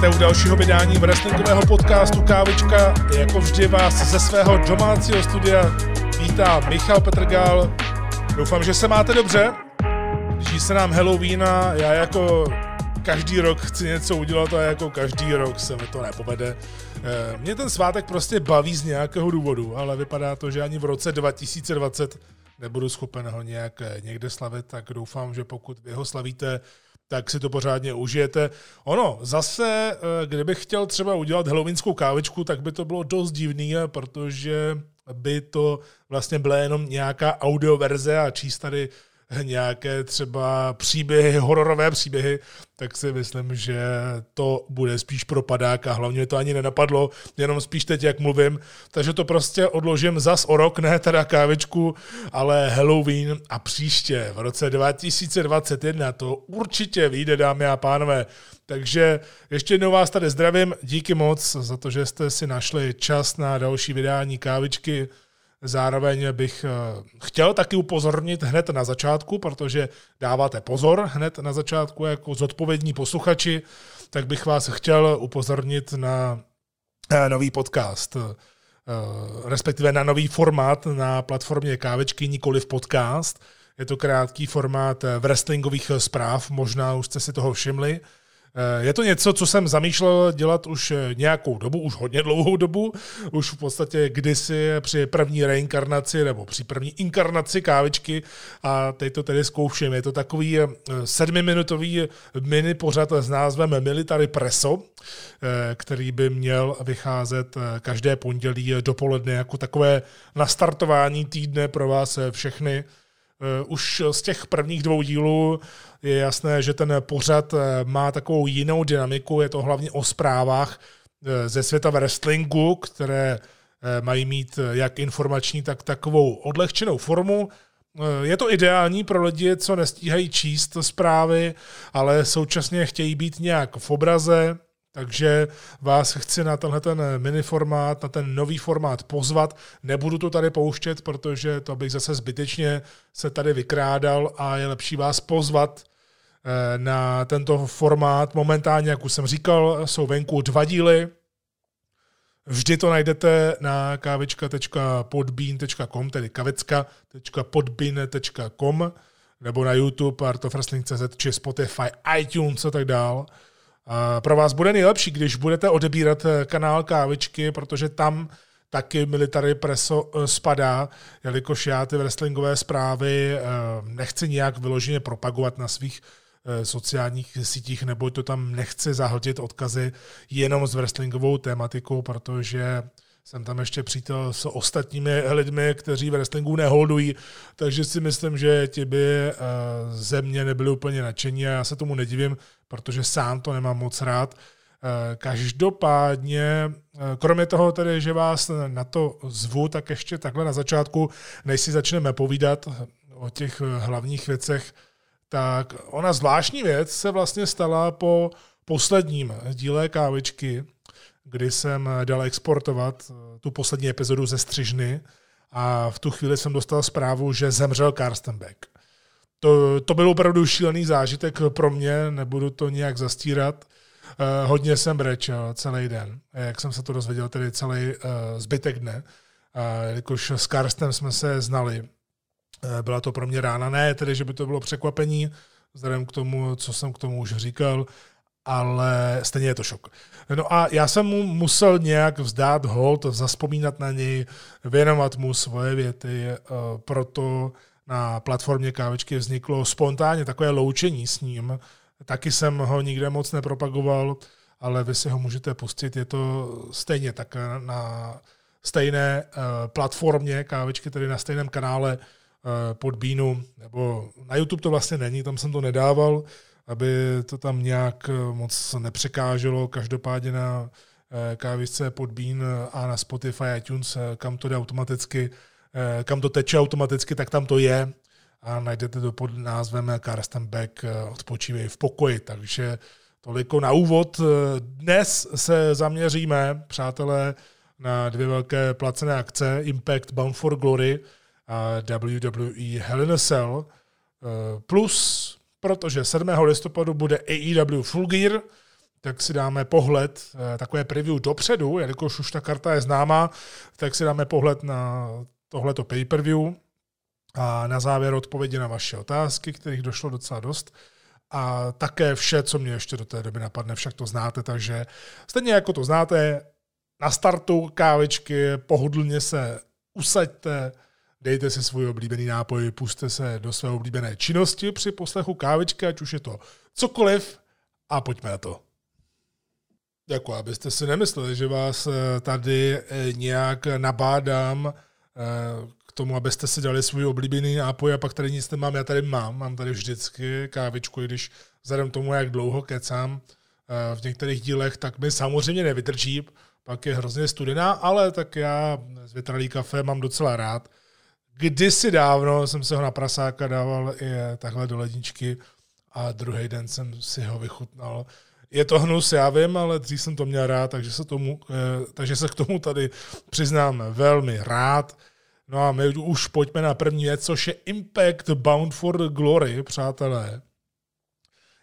Vítejte u dalšího vydání wrestlingového podcastu Kávička. Jako vždy vás ze svého domácího studia vítá Michal Petrgal. Doufám, že se máte dobře. Blíží se nám Halloween a já jako každý rok chci něco udělat a jako každý rok se mi to nepovede. Eh, mě ten svátek prostě baví z nějakého důvodu, ale vypadá to, že ani v roce 2020 nebudu schopen ho nějak eh, někde slavit, tak doufám, že pokud vy ho slavíte, tak si to pořádně užijete. Ono, zase, eh, kdybych chtěl třeba udělat halloweenskou kávičku, tak by to bylo dost divný, protože by to vlastně byla jenom nějaká audioverze a číst tady nějaké třeba příběhy, hororové příběhy, tak si myslím, že to bude spíš propadák a hlavně to ani nenapadlo, jenom spíš teď, jak mluvím. Takže to prostě odložím zas o rok, ne teda kávičku, ale Halloween a příště v roce 2021 to určitě vyjde, dámy a pánové. Takže ještě jednou vás tady zdravím, díky moc za to, že jste si našli čas na další vydání kávičky. Zároveň bych eh, chtěl taky upozornit hned na začátku, protože dáváte pozor hned na začátku jako zodpovědní posluchači, tak bych vás chtěl upozornit na eh, nový podcast, eh, respektive na nový formát na platformě Kávečky, nikoli v podcast. Je to krátký formát wrestlingových zpráv, možná už jste si toho všimli. Eh, je to něco, co jsem zamýšlel dělat už eh, nějakou dobu, už hodně dlouhou dobu, už v podstatě kdysi při první reinkarnaci nebo při první inkarnaci kávičky a teď to tedy zkouším. Je to takový eh, sedmiminutový mini pořad s názvem Military Preso, který by měl vycházet každé pondělí dopoledne jako takové nastartování týdne pro vás všechny už z těch prvních dvou dílů je jasné, že ten pořad eh, má takovou jinou dynamiku, je to hlavně o zprávách eh, ze světa wrestlingu, které mají mít jak informační, tak takovou odlehčenou formu. Je to ideální pro lidi, co nestíhají číst zprávy, ale současně chtějí být nějak v obraze, takže vás chci na tenhle ten mini formát, na ten nový formát pozvat. Nebudu to tady pouštět, protože to bych zase zbytečně se tady vykrádal a je lepší vás pozvat eh, na tento formát. Momentálně, jak už jsem říkal, jsou venku dva díly. Vždy to najdete na kavička.podbean.com, tedy kavecka.podbean.com nebo na YouTube, artofwrestling.cz, či Spotify, iTunes a tak dále. Pro vás bude nejlepší, když budete odebírat eh, kanál Kávičky, protože tam taky Military Preso eh, spadá, jelikož já ty wrestlingové zprávy eh, nechci nějak vyloženě propagovat na svých sociálních sítích, nebo to tam nechci zahltit odkazy jenom s wrestlingovou tématikou, protože jsem tam ještě přítel s ostatními lidmi, kteří v wrestlingu neholdují, takže si myslím, že ti by ze mě nebyli úplně nadšení a já se tomu nedivím, protože sám to nemám moc rád. Eh, každopádně, eh, kromě toho tedy, že vás na to zvu, tak ještě takhle na začátku, než si začneme povídat o těch hlavních věcech, tak ona zvláštní věc se vlastně stala po posledním díle kávičky, kdy jsem dal exportovat eh, tu poslední epizodu ze Střižny a v tu chvíli jsem dostal zprávu, že zemřel Karsten Beck. To, to byl opravdu šílený zážitek pro mě, nebudu to nějak zastírat. Uh, hodně jsem brečel celý den, jak jsem se to dozvěděl, tedy celý uh, zbytek dne. Uh, jelikož s Karstem jsme se znali. Uh, byla to pro mě rána, ne tedy, že by to bylo překvapení, vzhledem k tomu, co jsem k tomu už říkal, ale stejně je to šok. No a já jsem mu musel nějak vzdát hold, zaspomínat na něj, věnovat mu svoje věty, proto na platformě kávečky vzniklo spontánně takové loučení s ním. Taky jsem ho nikde moc nepropagoval, ale vy si ho můžete pustit. Je to stejně tak na stejné uh, platformě kávečky, tedy na stejném kanále uh, pod Bínu, nebo na YouTube to vlastně není, tam jsem to nedával, aby to tam nějak eh, moc nepřekáželo. Každopádně na kávičce pod Bean a na Spotify, iTunes, kam to jde automaticky, Eh, kam to teče automaticky, tak tam to je a najdete to pod názvem Karsten Beck eh, odpočívej v pokoji. Takže toliko na úvod. Eh, dnes se zaměříme, přátelé, na dvě velké placené akce, Impact Bound for Glory a WWE Hell in a Cell, plus, protože 7. listopadu bude AEW Full Gear, tak si dáme pohled, takové preview dopředu, jelikož už ta karta je známá, tak si dáme pohled na tohleto pay-per-view a na závěr odpovědi na vaše otázky, kterých došlo docela dost a také vše, co mě ještě do té doby napadne, však to znáte, takže stejně jako to znáte, na startu kávičky, pohodlně se usaďte, dejte si svůj oblíbený nápoj, puste se do své oblíbené činnosti při poslechu kávičky, ať už je to cokoliv, a pojďme na to. Jako abyste si nemysleli, že vás eh, tady eh, nějak nabádám k tomu, abyste si dali svůj oblíbený nápoj a pak tady nic nemám, já tady mám, mám tady vždycky kávičku, i když vzhledem tomu, jak dlouho kecám v některých dílech, tak mi samozřejmě nevydrží, pak je hrozně studená, ale tak já z větralý kafe mám docela rád. Kdysi dávno jsem se ho na prasáka dával i takhle do ledničky a druhý den jsem si ho vychutnal. Je to hnus, já vím, ale dřív jsem to měl rád, takže se, tomu, eh, takže se k tomu tady přiznám velmi rád. No a my už pojďme na první věc, což je Impact Bound for Glory, přátelé.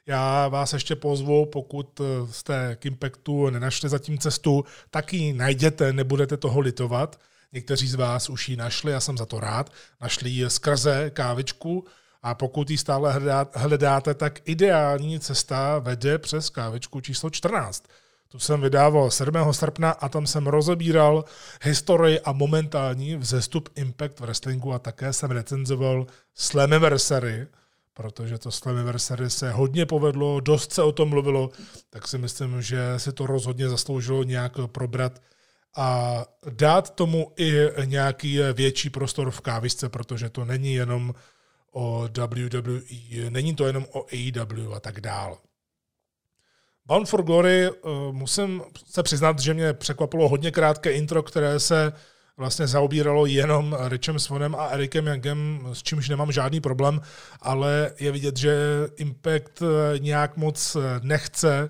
Já vás ještě pozvu, pokud eh, jste k Impactu nenašli zatím cestu, tak ji najděte, nebudete toho litovat. Někteří z vás už ji našli, já jsem za to rád. Našli ji skrze kávičku a pokud ji stále hledáte, tak ideální cesta vede přes kávičku číslo 14. Tu jsem vydával 7. srpna a tam jsem rozebíral historii a momentální vzestup Impact wrestlingu a také jsem recenzoval Slammiversary, protože to Slammiversary se hodně povedlo, dost se o tom mluvilo, tak si myslím, že si to rozhodně zasloužilo nějak probrat a dát tomu i nějaký větší prostor v kávisce, protože to není jenom o WWE, není to jenom o AEW a tak dál. Bound for Glory, uh, musím se přiznat, že mě překvapilo hodně krátké intro, které se vlastně zaobíralo jenom Richem Svonem a Erikem Youngem, s čímž nemám žádný problém, ale je vidět, že Impact eh, nějak moc eh, nechce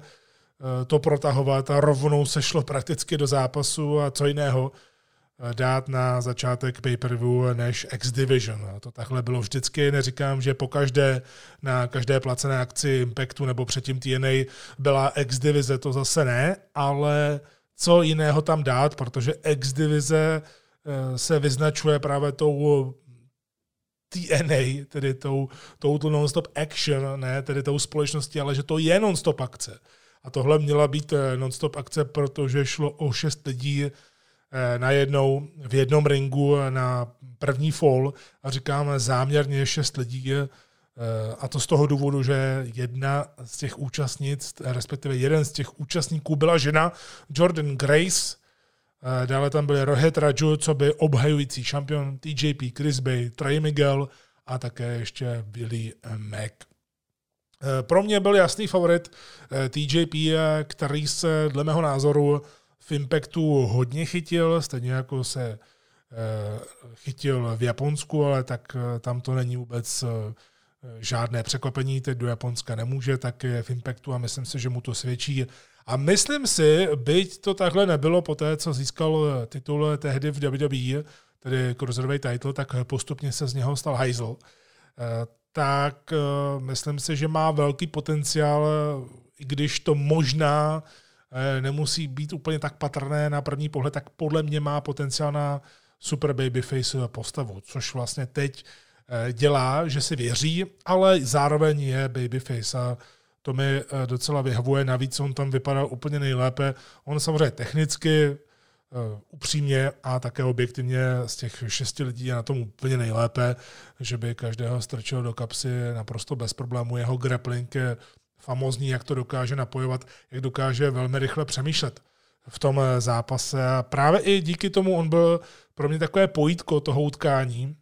to protahovat a rovnou se šlo prakticky do zápasu a co jiného dát na začátek pay-per-view než X-Division. To takhle bylo vždycky, neříkám, že po každé, na každé placené akci Impactu nebo předtím TNA byla X-Divize, to zase ne, ale co jiného tam dát, protože X-Divize eh, se vyznačuje právě tou TNA, tedy tou Total Non-Stop Action, ne tedy tou společností, ale že to je non-stop akce. A tohle měla být eh, non-stop akce, protože šlo o šest lidí, najednou v jednom ringu na první fall a říkám záměrně šest lidí, eh, a to z toho důvodu, že jedna z těch účastnic, respektive jeden z těch účastníků byla žena Jordan Grace, eh, dále tam byly Rohit Raju, co by obhajující šampion TJP, Chris Bay, Trey Miguel a také ještě Billy Mac. Pro mě byl jasný favorit TJP, který se dle mého názoru v Impactu hodně chytil, stejně jako se eh, chytil v Japonsku, ale tak eh, tam to není vůbec eh, žádné překvapení, teď do Japonska nemůže, tak je v Impactu a myslím si, že mu to svědčí. A myslím si, byť to takhle nebylo po té, co získal titul tehdy v WWE, tedy Cruiserweight title, tak postupně se z něho stal Heisel, tak myslím si, že má velký potenciál, i když to možná nemusí být úplně tak patrné na první pohled, tak podle mě má potenciál na super babyface postavu, což vlastně teď eh, dělá, že si věří, ale zároveň je babyface a to mi eh, docela vyhovuje. Navíc on tam vypadá úplně nejlépe. On samozřejmě technicky, upřímně a také objektivně z těch šesti lidí je na tom úplně nejlépe, že by každého strčil do kapsy naprosto bez problému. Jeho grappling je famózní, jak to dokáže napojovat, jak dokáže velmi rychle přemýšlet v tom eh, zápase. A právě i díky tomu on byl pro mě takové pojítko toho utkání,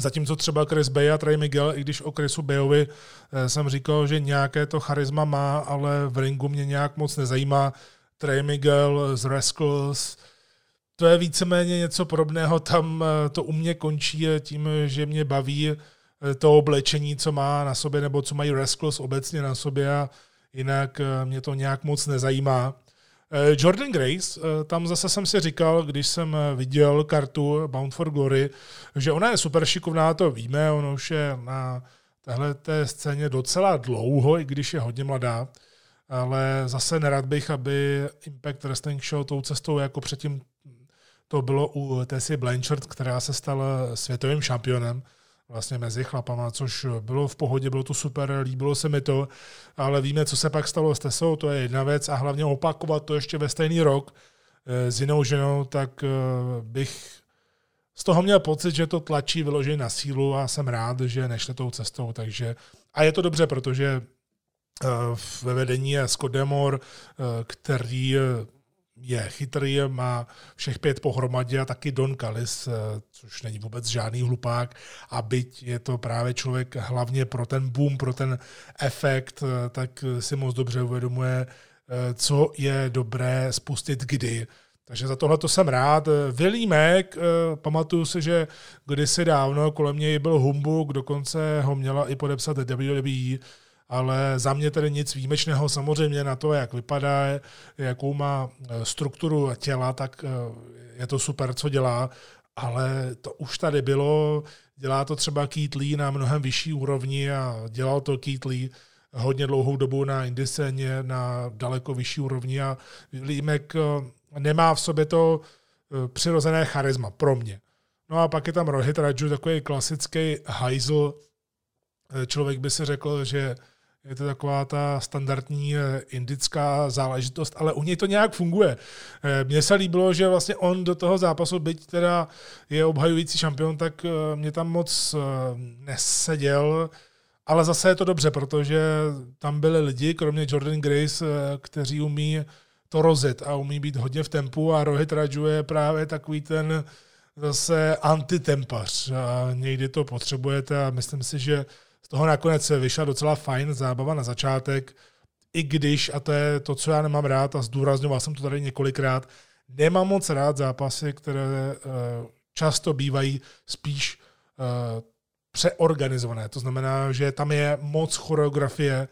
Zatímco třeba Chris Bay a Trey Miguel, i když o Chrisu Bayovi eh, jsem říkal, že nějaké to charisma má, ale v ringu mě nějak moc nezajímá. Trey Miguel z Rascals, to je víceméně něco podobného, tam eh, to u mě končí tím, že mě baví to oblečení, co má na sobě, nebo co mají Rascals obecně na sobě a jinak eh, mě to nějak moc nezajímá. Eh, Jordan Grace, tam zase jsem si říkal, když jsem viděl kartu Bound for Glory, že ona je super šikovná, to víme, ona už je na téhle té scéně docela dlouho, i když je hodně mladá. ale zase nerad bych, aby Impact Wrestling Show tou cestou jako předtím to bylo u Tessie Blanchard, která se stala světovým šampionem vlastně mezi chlapama, což bylo v pohodě, bylo to super, líbilo se mi to, ale víme, co se pak stalo s Tesou, to je jedna věc a hlavně opakovat to ještě ve stejný rok eh, s jinou ženou, tak eh, bych z toho měl pocit, že to tlačí vyloženě na sílu a jsem rád, že nešli tou cestou, takže a je to dobře, protože eh, ve vedení je Scott Demore, který je chytrý, má všech pět pohromadě a taky Don Callis, eh, což není vůbec žádný hlupák a byť je to právě člověk hlavně pro ten boom, pro ten efekt, eh, tak si moc dobře uvědomuje, eh, co je dobré spustit kdy. Takže za tohle to jsem rád. Mac, pamatuju si, že kdysi dávno kolem něj byl humbuk, dokonce ho měla i podepsat WWE, ale za mě tedy nic výjimečného samozřejmě na to, jak vypadá, jakou má eh, strukturu těla, tak eh, je to super, co dělá, ale to už tady bylo, dělá to třeba Keith Lee na mnohem vyšší úrovni a dělal to Keith Lee hodně dlouhou dobu na indiscéně na daleko vyšší úrovni a Límek eh, nemá v sobě to přirozené charisma pro mě. No a pak je tam Rohit Raju, takový klasický hajzl. Člověk by si řekl, že je to taková ta standardní eh, indická záležitost, ale u něj to nějak funguje. Eh, mně se líbilo, že vlastně on do toho zápasu, byť teda je obhajující šampion, tak eh, mě tam moc neseděl, ale zase je to dobře, protože tam byli lidi, kromě Jordan Grace, kteří umí to rozit a umí být hodně v tempu a Rohit Raju je právě takový ten zase antitempař a někdy to potřebujete a myslím si, že toho nakonec vyšla docela fajn zábava na začátek, i když, a to je to, co já nemám rád, a zdůrazňoval jsem to tady několikrát, nemám moc rád zápasy, které uh, často bývají spíš uh, přeorganizované. To znamená, že tam je moc choreografie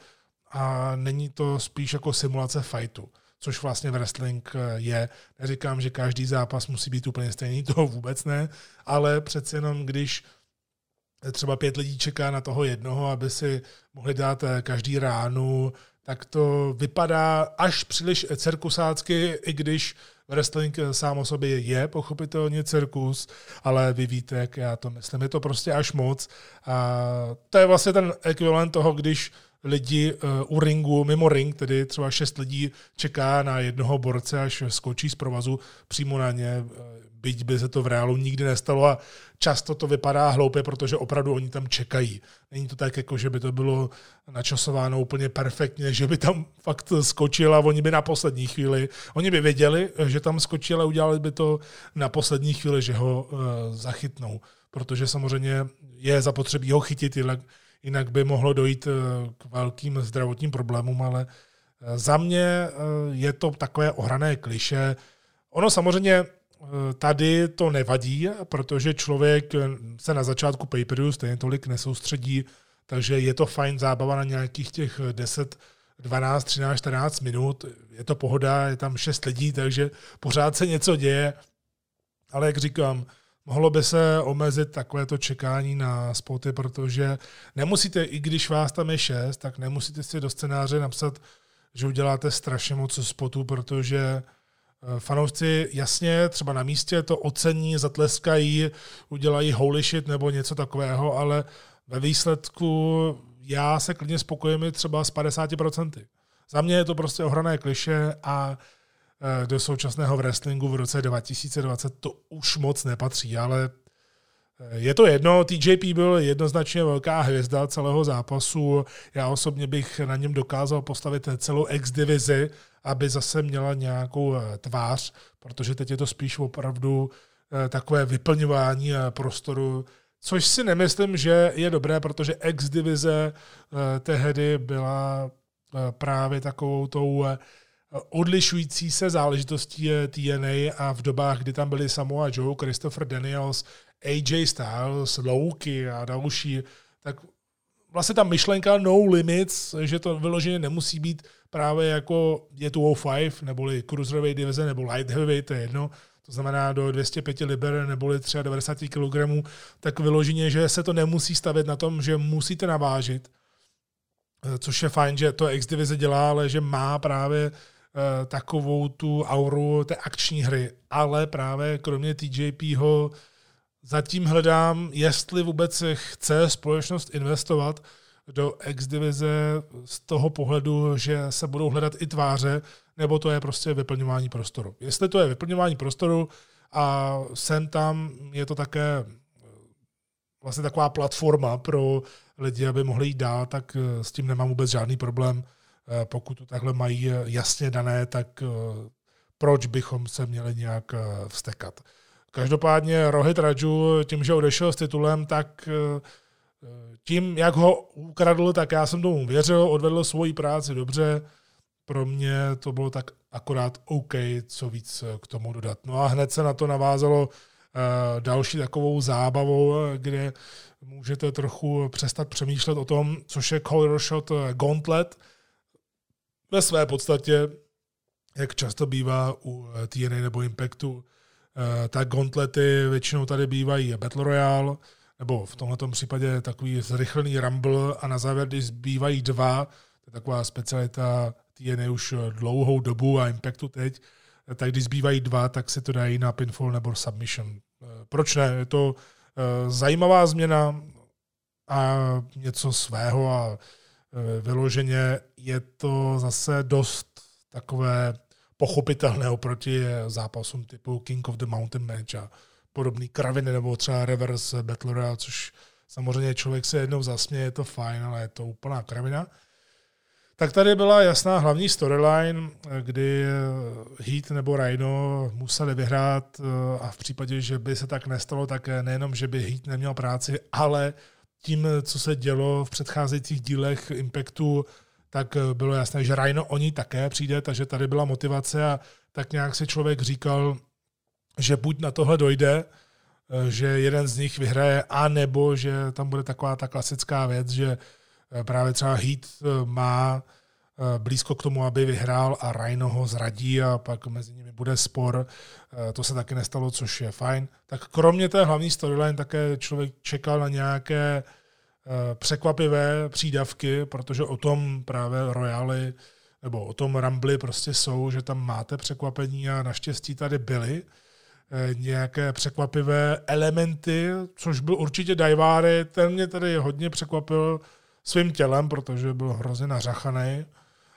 a není to spíš jako simulace fightu, což vlastně wrestling eh, je. Neříkám, že každý zápas musí být úplně stejný, to vůbec ne, ale přeci jenom, když třeba pět lidí čeká na toho jednoho, aby si mohli dát eh, každý ránu, tak to vypadá až příliš cirkusácky, i když wrestling eh, sám o sobě je pochopitelně cirkus, ale vy víte, jak já to myslím. Je to prostě až moc. A to je vlastně ten ekvivalent toho, když lidi uh, u ringu, mimo ring, tedy třeba šest lidí čeká na jednoho borce, až skočí z provazu přímo na ně byť by se to v reálu nikdy nestalo a často to vypadá hloupě, protože opravdu oni tam čekají. Není to tak, jako že by to bylo načasováno úplně perfektně, že by tam fakt skočil a oni by na poslední chvíli, oni by věděli, že tam skočil a udělali by to na poslední chvíli, že ho uh, zachytnou. Protože samozřejmě je zapotřebí ho chytit, jinak, jinak by mohlo dojít uh, k velkým zdravotním problémům, ale uh, za mě je to takové ohrané kliše. Ono samozřejmě Tady to nevadí, protože člověk se na začátku paperu stejně tolik nesoustředí, takže je to fajn zábava na nějakých těch 10, 12, 13, 14 minut. Je to pohoda, je tam 6 lidí, takže pořád se něco děje. Ale jak říkám, mohlo by se omezit takovéto čekání na spoty, protože nemusíte, i když vás tam je 6, tak nemusíte si do scénáře napsat, že uděláte strašně moc spotů, protože fanoušci jasně třeba na místě to ocení, zatleskají, udělají holy shit nebo něco takového, ale ve výsledku já se klidně spokojím třeba s 50%. Za mě je to prostě ohrané kliše a eh, do současného wrestlingu v roce 2020 to už moc nepatří, ale eh, je to jedno, TJP byl jednoznačně velká hvězda celého zápasu. Já osobně bych na něm dokázal postavit celou X-divizi aby zase měla nějakou eh, tvář, protože teď je to spíš opravdu eh, takové vyplňování eh, prostoru, což si nemyslím, že je dobré, protože X-divize tehdy byla právě takovou tou odlišující se záležitostí TNA a v dobách, kdy tam byli Samoa Joe, Christopher Daniels, AJ Styles, Loki a další, tak vlastně ta myšlenka no limits, že to vyloženě nemusí být právě jako je tu 05, neboli cruiserweight divize, nebo light heavyweight, to je jedno, to znamená do 205 liber neboli 93 kg, tak vyloženě, že se to nemusí stavět na tom, že musíte navážit. což je fajn, že to X Divize dělá, ale že má právě takovou tu auru té akční hry. Ale právě kromě TJPho zatím hledám, jestli vůbec chce společnost investovat do X-divize z toho pohledu, že se budou hledat i tváře, nebo to je prostě vyplňování prostoru. Jestli to je vyplňování prostoru a sem tam je to také vlastně taková platforma pro lidi, aby mohli jít dál, tak eh, s tím nemám vůbec žádný problém. Eh, pokud to takhle mají jasně dané, tak eh, proč bychom se měli nějak vstekat. Každopádně Rohit Raju, tím, že odešel s titulem, tak tím, jak ho ukradl, tak já jsem tomu věřil, odvedl svoji práci dobře. Pro mě to bylo tak akorát OK, co víc k tomu dodat. No a hned se na to navázalo uh, další takovou zábavou, kde můžete trochu přestat přemýšlet o tom, což je Color Shot Gauntlet. Ve své podstatě, jak často bývá u TNA nebo Impactu, tak Gauntlety většinou tady bývají Battle Royale, nebo v tomto případě takový zrychlený rumble a na závěr, když zbývají dva, to je taková specialita TNA už dlouhou dobu a Impactu teď, tak když zbývají dva, tak se to dají na pinfall nebo submission. Proč ne? Je to eh, zajímavá změna a něco svého a eh, vyloženě je to zase dost takové pochopitelné oproti zápasům typu King of the Mountain Match a podobný kraviny nebo třeba reverse battle royale, což samozřejmě člověk se jednou zasměje, je to fajn, ale je to úplná kravina. Tak tady byla jasná hlavní storyline, kdy Heat nebo Rhino museli vyhrát a v případě, že by se tak nestalo, tak nejenom, že by Heat neměl práci, ale tím, co se dělo v předcházejících dílech Impactu, tak bylo jasné, že Rhino o ní také přijde, takže tady byla motivace a tak nějak si člověk říkal, že buď na tohle dojde, eh, že jeden z nich vyhraje, a nebo že tam bude taková ta klasická věc, že eh, právě třeba Heat eh, má blízko k tomu, aby vyhrál a Rhino ho zradí a pak mezi nimi bude spor. To se taky nestalo, což je fajn. Tak kromě té hlavní storyline také člověk čekal na nějaké překvapivé přídavky, protože o tom právě Royale nebo o tom Rambly prostě jsou, že tam máte překvapení a naštěstí tady byly. Eh, nějaké překvapivé elementy, což byl určitě Dajváry. Ten mě tady hodně překvapil svým tělem, protože byl hrozně nařachaný.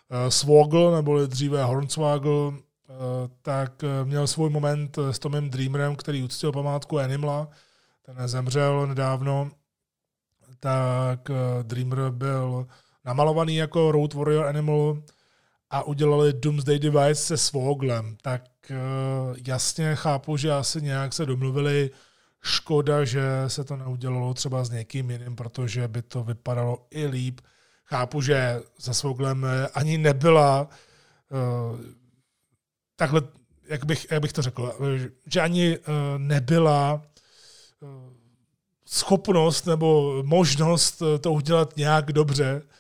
Eh, Swoggle, nebo dříve Hornswoggle, eh, tak měl svůj moment s Tomem Dreamerem, který uctil památku Animala. Ten zemřel nedávno. Tak Dreamer byl namalovaný jako Road Warrior Animal a udělali Doomsday Device se Swoglem. Tak Eh, jasně chápu, že asi nějak se domluvili. Škoda, že se to neudělalo třeba s někým jiným, protože by to vypadalo i líp. Chápu, že se Svoglem eh, ani nebyla uh, takhle, jak bych, jak bych to řekl, že ani nebyla schopnost nebo možnost to udělat nějak dobře, Eh,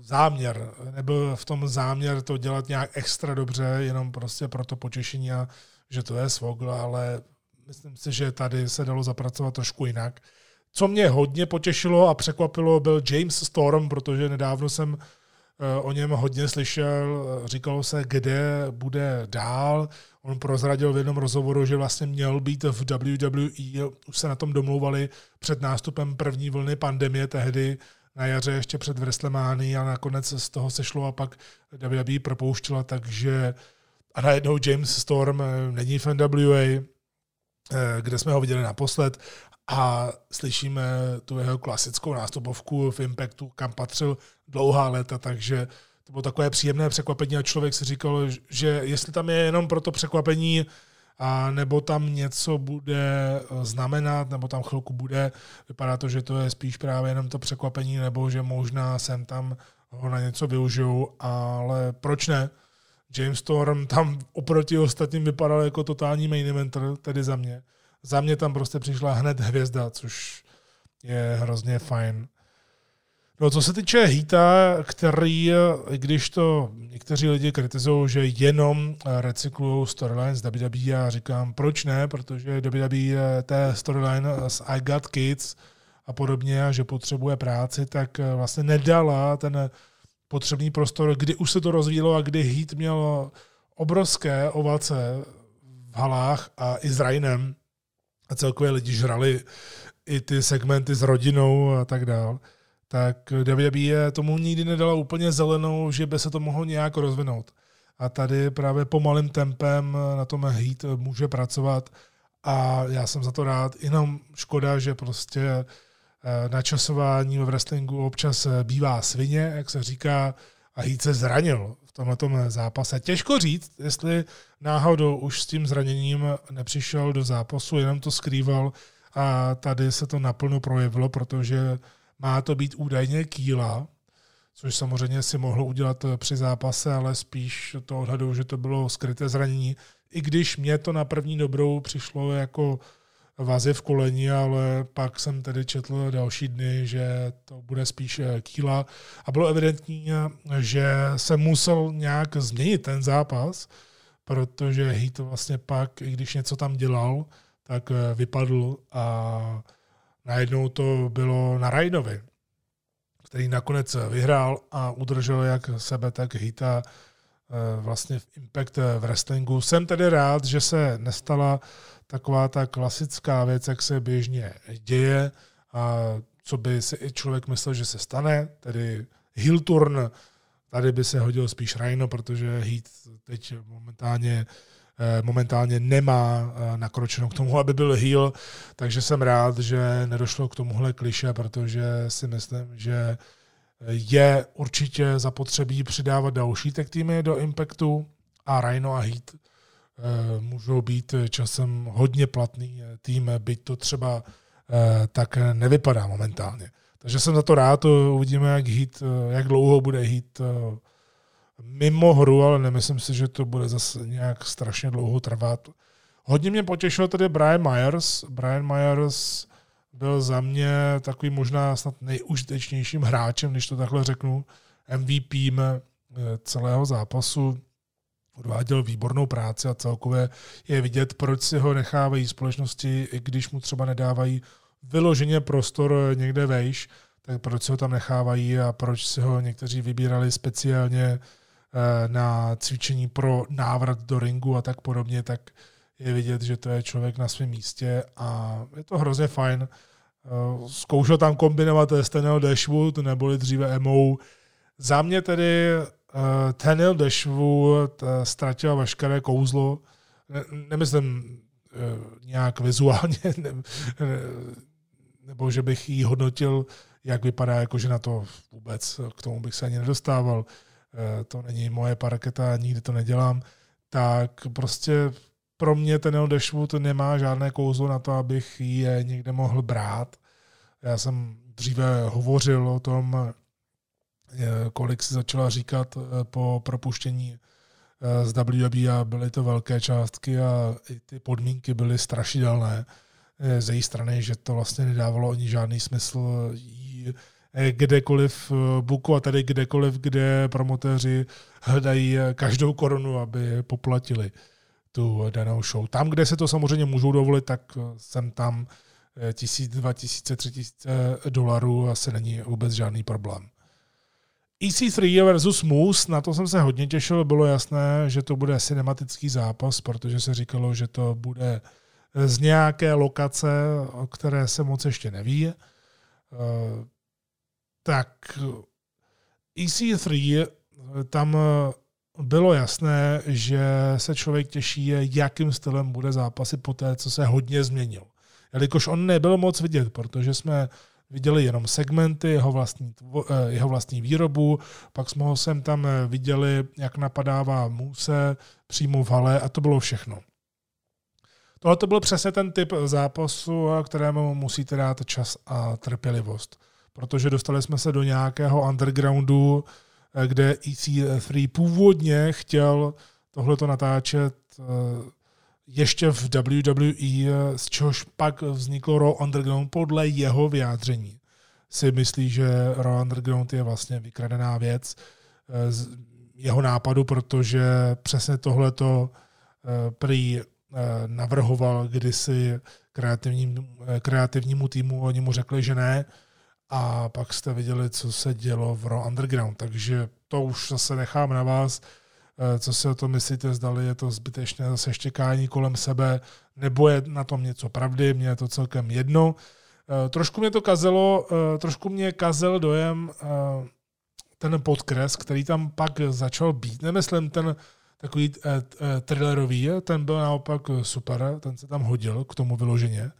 záměr. Nebyl v tom záměr to dělat nějak extra dobře, jenom prostě pro to potěšení a že to je svogl, ale myslím si, že tady se dalo zapracovat trošku jinak. Co mě hodně potěšilo a překvapilo, byl James Storm, protože nedávno jsem eh, o něm hodně slyšel, říkalo se, kde bude dál. On prozradil v jednom rozhovoru, že vlastně měl být v WWE, už se na tom domlouvali před nástupem první vlny pandemie tehdy, na jaře ještě před WrestleMania a nakonec z toho sešlo a pak WWE propouštila, takže a najednou James Storm eh, není v NWA, eh, kde jsme ho viděli naposled a slyšíme tu jeho klasickou nástupovku v Impactu, kam patřil dlouhá léta, takže to bylo takové příjemné překvapení a člověk si říkal, že jestli tam je jenom pro to překvapení a nebo tam něco bude eh, znamenat, nebo tam chvilku bude. Vypadá to, že to je spíš právě jenom to překvapení, nebo že možná sem tam ho na něco využiju, ale proč ne? James Storm tam oproti ostatním vypadal jako totální main eventer, tedy za mě. Za mě tam prostě přišla hned hvězda, což je hrozně fajn. No, co se týče Hita, který, když to někteří lidi kritizují, že jenom recyklují storyline z WWE, já říkám, proč ne, protože WWE té storyline z I Got Kids a podobně a že potřebuje práci, tak vlastně nedala ten potřebný prostor, kdy už se to rozvíjelo a kdy Heat měl obrovské ovace v halách a i s Rainem. A celkově lidi žrali i ty segmenty s rodinou a tak dál, tak WWE tomu nikdy nedala úplně zelenou, že by se to mohlo nějak rozvinout. A tady právě pomalým tempem na tom Heat může pracovat a já jsem za to rád. Jenom škoda, že prostě eh, načasování ve wrestlingu občas bývá svině, jak se říká, a Heat se zranil v tomhle zápase. Těžko říct, jestli náhodou už s tím zraněním nepřišel do zápasu, jenom to skrýval a tady se to naplno projevilo, protože má to být údajně kýla, což samozřejmě si mohl udělat při zápase, ale spíš to odhaduju, že to bylo skryté zranění. I když mě to na první dobrou přišlo jako vazy v koleni, ale pak jsem tedy četl další dny, že to bude spíš kýla a bylo evidentní, že se musel nějak změnit ten zápas, protože Heat vlastně pak, i když něco tam dělal, tak eh, vypadl a najednou to bylo na Rajnovi, který nakonec vyhrál a udržel jak sebe, tak Hita eh, vlastně v Impact v wrestlingu. Jsem tedy rád, že se nestala taková ta klasická věc, jak se běžně děje a co by si i člověk myslel, že se stane, tedy heel turn, tady by se hodil spíš Rhino, protože Heat teď momentálně Eh, momentálně nemá eh, nakročeno k tomu, aby byl heel, takže jsem rád, že nedošlo k tomuhle kliše, protože si myslím, že je určitě zapotřebí přidávat další tech týmy do Impactu a Rhino a Heat eh, můžou být časem hodně platný tým, byť to třeba tak nevypadá momentálně. Takže jsem za to rád, uvidíme, jak, Heat, jak dlouho bude Heat mimo hru, ale nemyslím si, že to bude zase nějak strašně dlouho trvat. Hodně mě potěšil tedy Brian Myers. Brian Myers byl za mě takový možná snad nejužitečnějším hráčem, když to takhle řeknu, MVP eh, celého zápasu. Odváděl výbornou práci a celkově je vidět, proč si ho nechávají společnosti, i když mu třeba nedávají vyloženě prostor někde vejš, tak proč si ho tam nechávají a proč si ho někteří vybírali speciálně Eh, na cvičení pro návrat do ringu a tak podobně, tak je vidět, že to je člověk na svém místě a je to hrozně fajn. Eh, zkoušel tam kombinovat Stenel Dashwood, neboli dříve MO. Za mě tedy uh, Tenil Dashwood ztratil veškeré kouzlo. Ne, nemyslím nějak vizuálně, ne, ne, nebo že bych jí hodnotil, jak vypadá, jakože na to vůbec, k tomu bych se ani nedostával. Eh, to není moje parketa, nikdy to nedělám, tak prostě pro mě ten El Dashwood nemá žádné kouzlo na to, abych je někde mohl brát. Já jsem dříve hovořil o tom, eh, kolik si začala říkat eh, po propuštění z WB a byly to velké částky a i ty podmínky byly strašidelné z její strany, že to vlastně nedávalo ani žádný smysl jí kdekoliv eh, buku a tady kdekoliv, kde promotéři hledají eh, každou korunu, aby poplatili tu danou show. Tam, kde se to samozřejmě můžou dovolit, tak jsem tam tisíc, dva tisíce, tři tisíce dolarů asi není vůbec žádný problém. EC3 versus Moose, na to jsem se hodně těšil, bylo jasné, že to bude cinematický zápas, protože se říkalo, že to bude z nějaké lokace, o které se moc ještě neví tak EC3 tam bylo jasné, že se člověk těší, jakým stylem bude zápasy po té, co se hodně změnil. Jelikož on nebyl moc vidět, protože jsme viděli jenom segmenty, jeho vlastní, eh, jeho vlastní výrobu, pak jsme ho sem tam viděli, jak napadává Muse přímo v hale a to bylo všechno. Tohle to byl přesně ten typ zápasu, kterému musíte dát čas a trpělivost protože dostali jsme se do nějakého undergroundu, eh, kde EC3 původně chtěl tohleto natáčet eh, ještě v WWE, eh, z čehož pak vzniklo Raw Underground podle jeho vyjádření. Si myslí, že Raw Underground je vlastně vykradená věc z jeho nápadu, protože přesně tohleto prý navrhoval kdysi kreativním, kreativnímu týmu, oni mu řekli, že ne, a pak jste viděli, co se dělo v Raw Underground, takže to už zase nechám na vás, eh, co si o tom myslíte, zdali je to zbytečné zase štěkání kolem sebe, nebo je na tom něco pravdy, mě je to celkem jedno. Eh, trošku mě to kazelo, eh, trošku mě kazel dojem ten podkres, který tam pak začal být. Nemyslím ten takový thrillerový, ten byl naopak super, ten se tam hodil k tomu vyloženě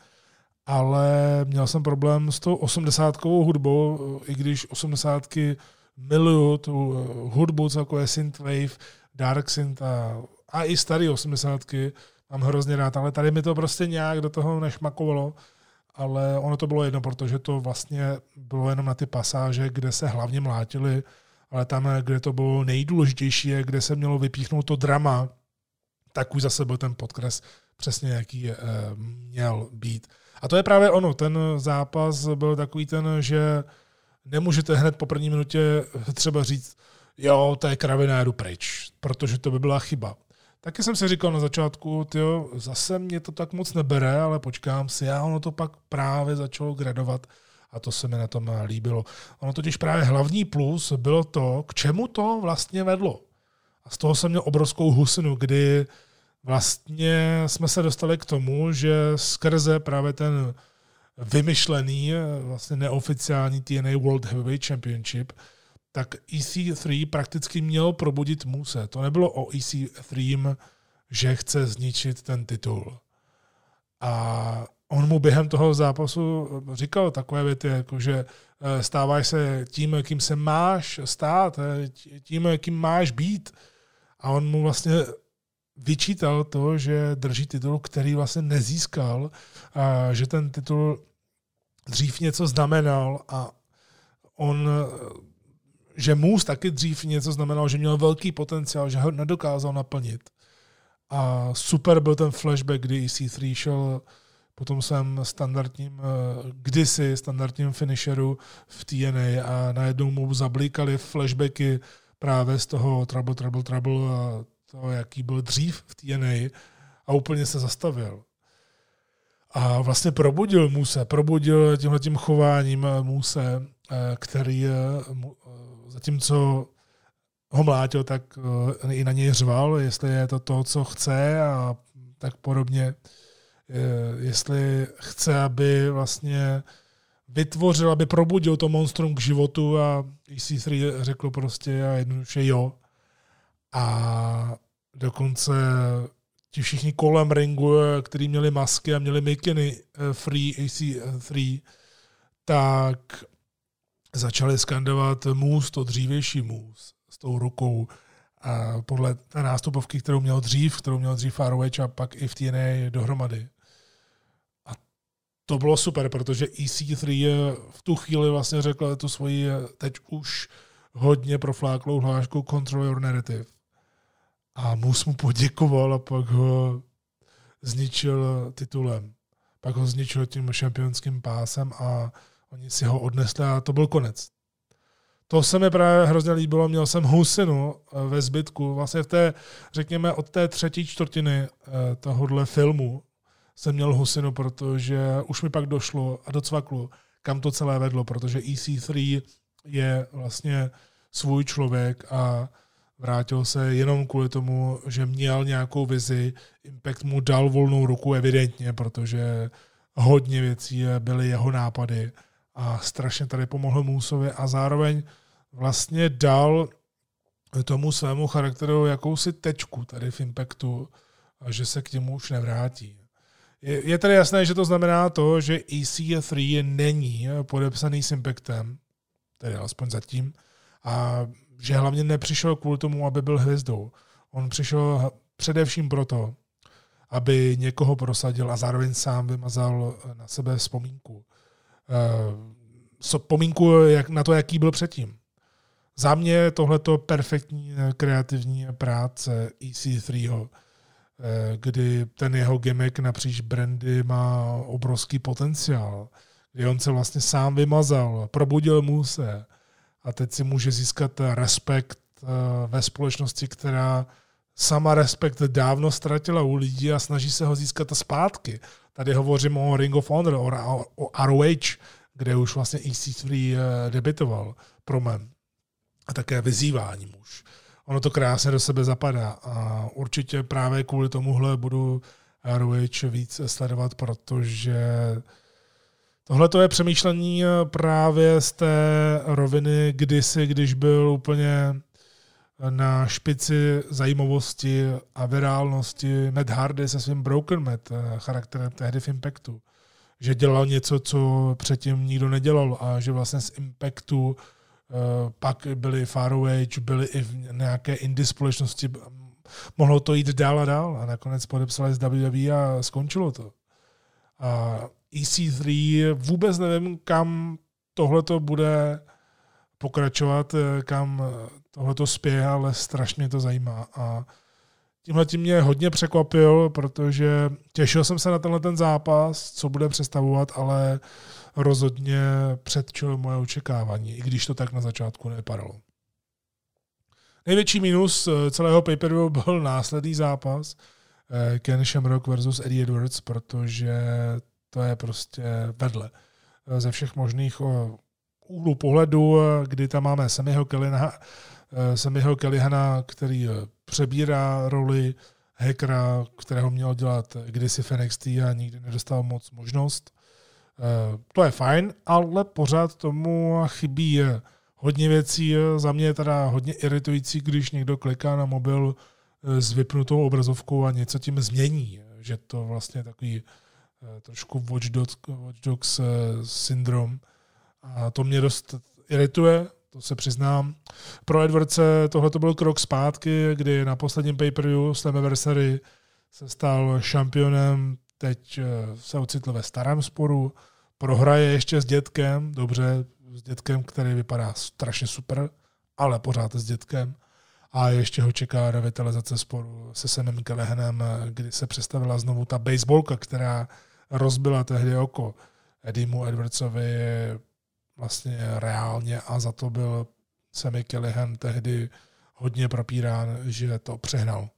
ale měl jsem problém s tou osmdesátkovou hudbou, i když osmdesátky miluju tu eh, hudbu, co je synthwave, dark synth a, a i starý osmdesátky mám hrozně rád, ale tady mi to prostě nějak do toho nešmakovalo, ale ono to bylo jedno, protože to vlastně bylo jenom na ty pasáže, kde se hlavně mlátili, ale tam, kde to bylo nejdůležitější, kde se mělo vypíchnout to drama, tak už zase byl ten podkres přesně, jaký měl být. A to je právě ono, ten zápas byl takový ten, že nemůžete hned po první minutě třeba říct, jo, to je kravina, jdu pryč, protože to by byla chyba. Taky jsem si říkal na začátku, tyjo, zase mě to tak moc nebere, ale počkám si, a ono to pak právě začalo gradovat a to se mi na tom líbilo. Ono totiž právě hlavní plus bylo to, k čemu to vlastně vedlo. A z toho jsem měl obrovskou husinu, kdy vlastně jsme se dostali k tomu, že skrze právě ten vymyšlený, vlastně neoficiální TNA World Heavyweight Championship, tak EC3 prakticky měl probudit Muse. To nebylo o EC3, že chce zničit ten titul. A on mu během toho zápasu říkal takové věty, jako že eh, stáváš se tím, kým se máš stát, eh, tím, kým máš být. A on mu vlastně vyčítal to, že drží titul, který vlastně nezískal, a že ten titul dřív něco znamenal a on, že Moose taky dřív něco znamenal, že měl velký potenciál, že ho nedokázal naplnit. A super byl ten flashback, kdy EC3 šel potom jsem standardním, kdysi standardním finisheru v TNA a najednou mu zablíkali flashbacky právě z toho Trouble, Trouble, Trouble a to, jaký byl dřív v TNA a úplně se zastavil. A vlastně probudil Muse, probudil tímhle tím chováním Muse, eh, který eh, zatímco ho mlátil, tak eh, i na něj řval, jestli je to to, co chce a tak podobně. Jestli chce, aby vlastně vytvořil, aby probudil to monstrum k životu a EC3 řekl prostě a jednoduše jo. A dokonce ti všichni kolem ringu, kteří měli masky a měli mikiny eh, Free AC3, tak začali skandovat mus, to dřívější mus s tou rukou. A podle té nástupovky, kterou měl dřív, kterou měl dřív Faroage a pak i v TNA dohromady. A to bylo super, protože EC3 v tu chvíli vlastně řekl tu svoji teď už hodně profláklou hlášku Control Your Narrative a Mus mu poděkoval a pak ho zničil titulem. Pak ho zničil tím šampionským pásem a oni si ho odnesli a to byl konec. To se mi právě hrozně líbilo, měl jsem husinu eh, ve zbytku, vlastně v té, řekněme, od té třetí čtvrtiny eh, tohohle filmu jsem měl husinu, protože už mi pak došlo a docvaklo, kam to celé vedlo, protože EC3 je vlastně svůj člověk a Vrátil se jenom kvůli tomu, že měl nějakou vizi. Impact mu dal volnou ruku evidentně, protože hodně věcí byly jeho nápady a strašně tady pomohl Moosovi a zároveň vlastně dal tomu svému charakteru jakousi tečku tady v Impactu, že se k němu už nevrátí. Je, je tady jasné, že to znamená to, že EC3 není podepsaný s Impactem, tedy alespoň zatím, a že hlavně nepřišel kvůli tomu, aby byl hvězdou. On přišel především proto, aby někoho prosadil a zároveň sám vymazal na sebe vzpomínku. Vzpomínku jak, na to, jaký byl předtím. Za mě je tohleto perfektní kreativní práce EC3, kdy ten jeho gimmick napříč brandy má obrovský potenciál, kdy on se vlastně sám vymazal, probudil mu se, a teď si může získat respekt eh, ve společnosti, která sama respekt dávno ztratila u lidí a snaží se ho získat zpátky. Tady hovořím o Ring of Honor, o, o ROH, kde už vlastně EC3 eh, debitoval promem a také vyzývání muž. Ono to krásně do sebe zapadá a určitě právě kvůli tomuhle budu ROH víc sledovat, protože tohle to je přemýšlení právě z té roviny kdysi, když byl úplně na špici zajímavosti a virálnosti Matt Hardy se svým Broken Matt eh, charakterem tehdy v Impactu. Že dělal něco, co předtím nikdo nedělal a že vlastně z Impactu pak byly Faraway, byly i v nějaké indie společnosti, mohlo to jít dál a dál a nakonec podepsali z WWE a skončilo to. A EC3 vůbec nevím, kam tohle to bude pokračovat, eh, kam tohle to spěje, ale strašně to zajímá. A tímhle tím mě hodně překvapil, protože těšil jsem se na tenhle ten zápas, co bude představovat, ale rozhodně předčil moje očekávání, i když to tak na začátku nevypadalo. Největší minus eh, celého pay byl následný zápas eh, Ken Shamrock versus Eddie Edwards, protože to je prostě vedle eh, ze všech možných úhlu pohledu, kdy tam máme Sammyho Kellina, Sammyho Kellihana, který přebírá roli hackera, kterého měl dělat kdysi v NXT a nikdy nedostal moc možnost. To je fajn, ale pořád tomu chybí hodně věcí. Za mě je teda hodně iritující, když někdo kliká na mobil s vypnutou obrazovkou a něco tím změní. Že to vlastně takový trošku Watch Dogs, Watch Dogs syndrom. A to mě dost irituje, to se přiznám. Pro Edwardse tohle to byl krok zpátky, kdy na posledním pay-per-view Slammiversary se stal šampionem, teď se ocitl ve starém sporu, prohraje ještě s dětkem, dobře, s dětkem, který vypadá strašně super, ale pořád s dětkem. A ještě ho čeká revitalizace sporu se Semem Kellehanem, kdy se představila znovu ta baseballka, která rozbila tehdy oko Edimu Edwardsovi vlastně reálně a za to byl Sammy Kellehan tehdy hodně propírán, že to přehnal.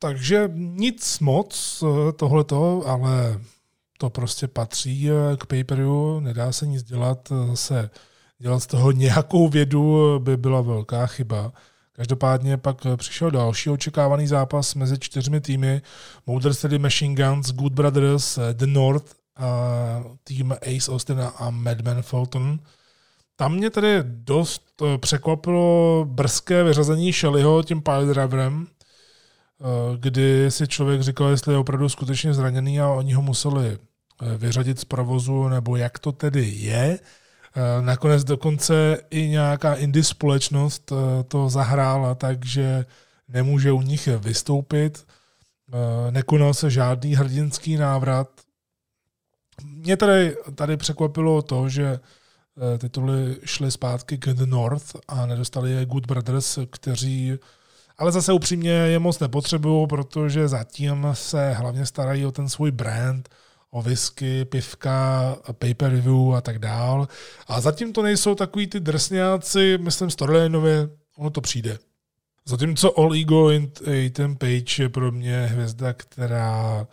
Takže nic moc tohleto, ale to prostě patří k paperu, nedá se nic dělat, zase dělat z toho nějakou vědu by byla velká chyba. Každopádně pak přišel další očekávaný zápas mezi čtyřmi týmy Motor City Machine Guns, Good Brothers, The North tým Ace Austin a Madman Fulton. Tam mě tedy dost eh, překvapilo brzké vyřazení Shellyho tím piledriverem, eh, kdy si člověk říkal, jestli je opravdu skutečně zraněný a oni ho museli eh, vyřadit z provozu, nebo jak to tedy je. Nakonec dokonce i nějaká indie společnost to zahrála, takže nemůže u nich vystoupit. Nekonal se žádný hrdinský návrat, mě tady, tady překvapilo to, že eh, tituly šly zpátky k The North a nedostali je Good Brothers, kteří ale zase upřímně je moc nepotřebují, protože zatím se hlavně starají o ten svůj brand, o whisky, pivka, pay-per-view a tak dál. A zatím to nejsou takový ty drsňáci, myslím storylineově, ono to přijde. Zatímco All Ego Ethan Page je pro mě hvězda, která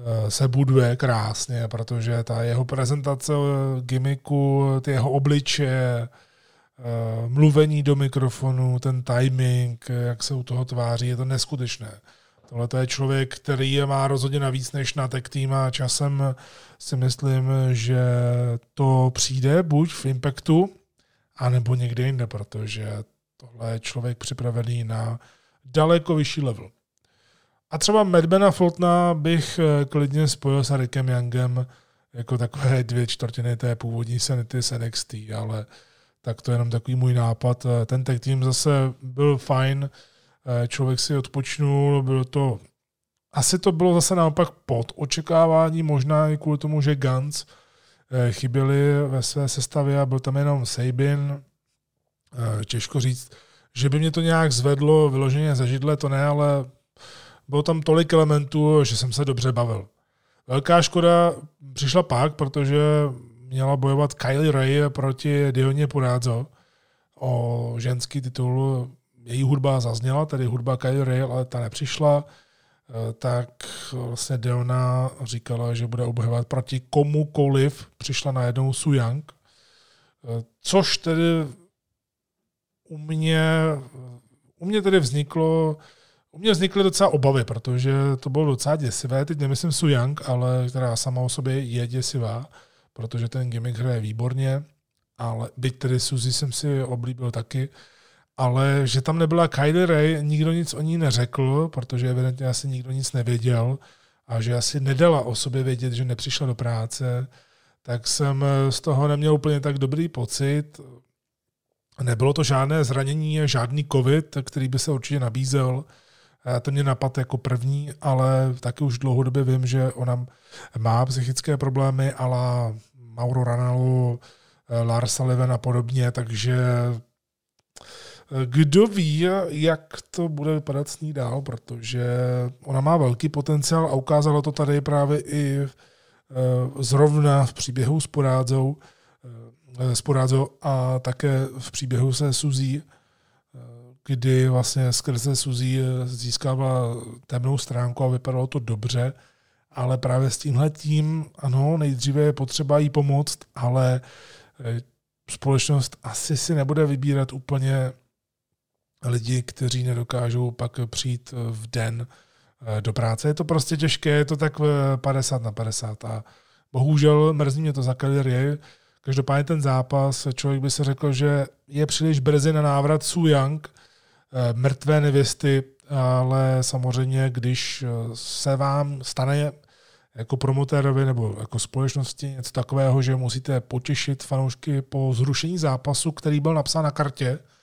Eh, se buduje krásně, protože ta jeho prezentace gimmicku, ty jeho obličeje, eh, mluvení do mikrofonu, ten timing, jak se u toho tváří, je to neskutečné. Tohle je člověk, který je má rozhodně navíc než na tech tým a časem si myslím, že to přijde buď v Impactu, anebo někde jinde, protože tohle je člověk připravený na daleko vyšší level. A třeba Madmana Fultna bych eh, klidně spojil s Rickem Youngem jako takové dvě čtvrtiny té původní sanity z NXT, ale tak to je jenom takový můj nápad. Eh, ten tag tým zase byl fajn, člověk si odpočnul, bylo to asi to bylo zase naopak pod očekávání, možná i kvůli tomu, že Guns chyběli ve své sestavě a byl tam jenom Sabin. Těžko říct, že by mě to nějak zvedlo vyloženě ze židle, to ne, ale bylo tam tolik elementů, že jsem se dobře bavil. Velká škoda přišla pak, protože měla bojovat Kylie Ray proti Dioně Purazzo o ženský titul. Její hudba zazněla, tedy hudba Kylie ale ta nepřišla, eh, tak vlastně Deona říkala, že bude obhajovat proti komukoliv, přišla najednou Su Yang, eh, což tedy u mě, u mě tedy vzniklo, u mě vznikly docela obavy, protože to bylo docela děsivé. Teď nemyslím Su Yang, ale která sama o sobě je děsivá, protože ten gimmick hraje výborně, ale byť tedy Suzy jsem si oblíbil taky, ale že tam nebyla Kylie Ray, nikdo nic o ní neřekl, protože evidentně asi nikdo nic nevěděl a že asi nedala o sobě vědět, že nepřišla do práce, tak jsem z toho neměl úplně tak dobrý pocit. Nebylo to žádné zranění, žádný covid, který by se určitě nabízel. To mě napadlo jako první, ale taky už dlouhodobě vím, že ona má psychické problémy, ale Mauro Ranallo, Lars Sullivan a podobně, takže kdo ví, jak to bude vypadat s ní dál, protože ona má velký potenciál a ukázalo to tady právě i eh, zrovna v příběhu s Porázou, eh, s Porázou a také v příběhu se Suzí, eh, kdy vlastně skrze Suzí získávala temnou stránku a vypadalo to dobře, ale právě s tímhle tím, ano, nejdříve je potřeba jí pomoct, ale společnost asi si nebude vybírat úplně lidi, kteří nedokážou pak přijít v den eh, do práce. Je to prostě těžké, je to tak 50 na 50 a bohužel mrzí mě to za Kelly Každopádně ten zápas, člověk by se řekl, že je příliš brzy na návrat Su eh, mrtvé nevěsty, ale samozřejmě, když eh, se vám stane jako promotérovi nebo jako společnosti něco takového, že musíte potěšit fanoušky po zrušení zápasu, který byl napsán na kartě, Eh,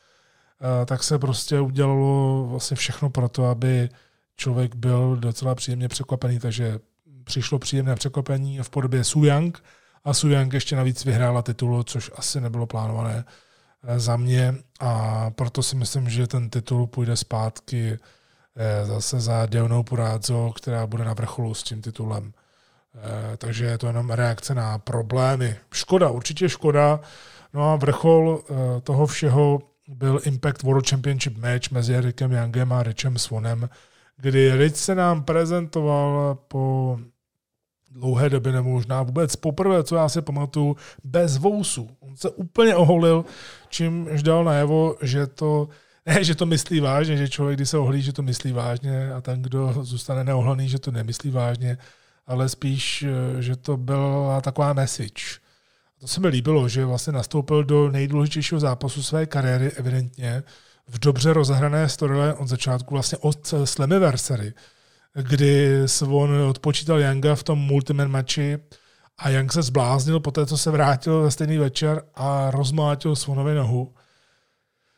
tak se prostě udělalo vlastně všechno pro to, aby člověk byl docela příjemně překvapený, takže přišlo příjemné překvapení v podobě Su Yang a Su Yang ještě navíc vyhrála titul, což asi nebylo plánované eh, za mě a proto si myslím, že ten titul půjde zpátky eh, zase za Deonou Purádzo, která bude na vrcholu s tím titulem. Takže je to jenom reakce na problémy. Škoda, určitě škoda. No a vrchol toho všeho byl Impact World Championship match mezi Rickem Youngem a Richem Swonem, kdy Rich se nám prezentoval po dlouhé době, nebo možná vůbec poprvé, co já si pamatuju, bez vousu. On se úplně oholil, čímž dal najevo, že to ne, že to myslí vážně, že člověk, když se ohlí, že to myslí vážně a ten, kdo zůstane neohlený, že to nemyslí vážně, ale spíš, že to byla taková message to se mi líbilo, že vlastně nastoupil do nejdůležitějšího zápasu své kariéry evidentně v dobře rozehrané storyline od začátku vlastně od Slammiversary, kdy Svon odpočítal Younga v tom multiman matchi a Young se zbláznil po té, co se vrátil ve stejný večer a rozmlátil Svonovi nohu.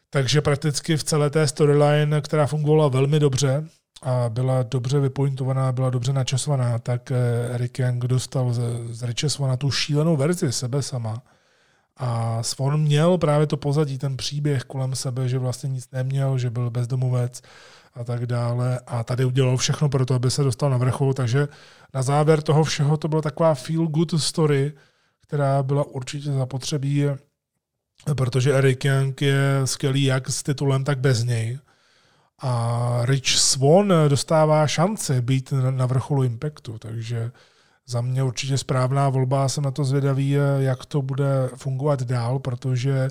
Takže prakticky v celé té storyline, která fungovala velmi dobře, a byla dobře vypointovaná, byla dobře načasovaná, tak eh, Eric Young dostal z, z tu šílenou verzi sebe sama. A Swan měl právě to pozadí, ten příběh kolem sebe, že vlastně nic neměl, že byl bezdomovec a tak dále. A tady udělal všechno pro to, aby se dostal na vrchol. Takže na závěr toho všeho to byla taková feel good story, která byla určitě zapotřebí, protože Eric Young je skvělý jak s titulem, tak bez něj. A Rich Swan dostává šance být na vrcholu Impactu, takže za mě určitě správná volba, jsem na to zvědavý, jak to bude fungovat dál, protože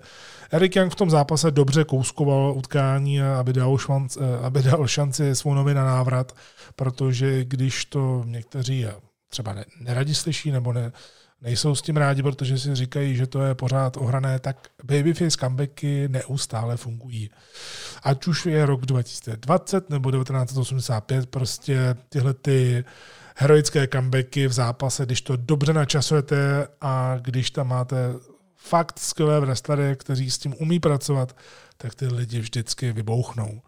Eric Young v tom zápase dobře kouskoval utkání, aby dal, švanc, aby dal šanci Swanovi na návrat, protože když to někteří třeba neradi slyší nebo ne, nejsou s tím rádi, protože si říkají, že to je pořád ohrané, tak babyface comebacky neustále fungují. Ať už je rok 2020 nebo 1985, prostě tyhle ty heroické comebacky v zápase, když to dobře načasujete a když tam máte fakt skvělé wrestlery, kteří s tím umí pracovat, tak ty lidi vždycky vybouchnou.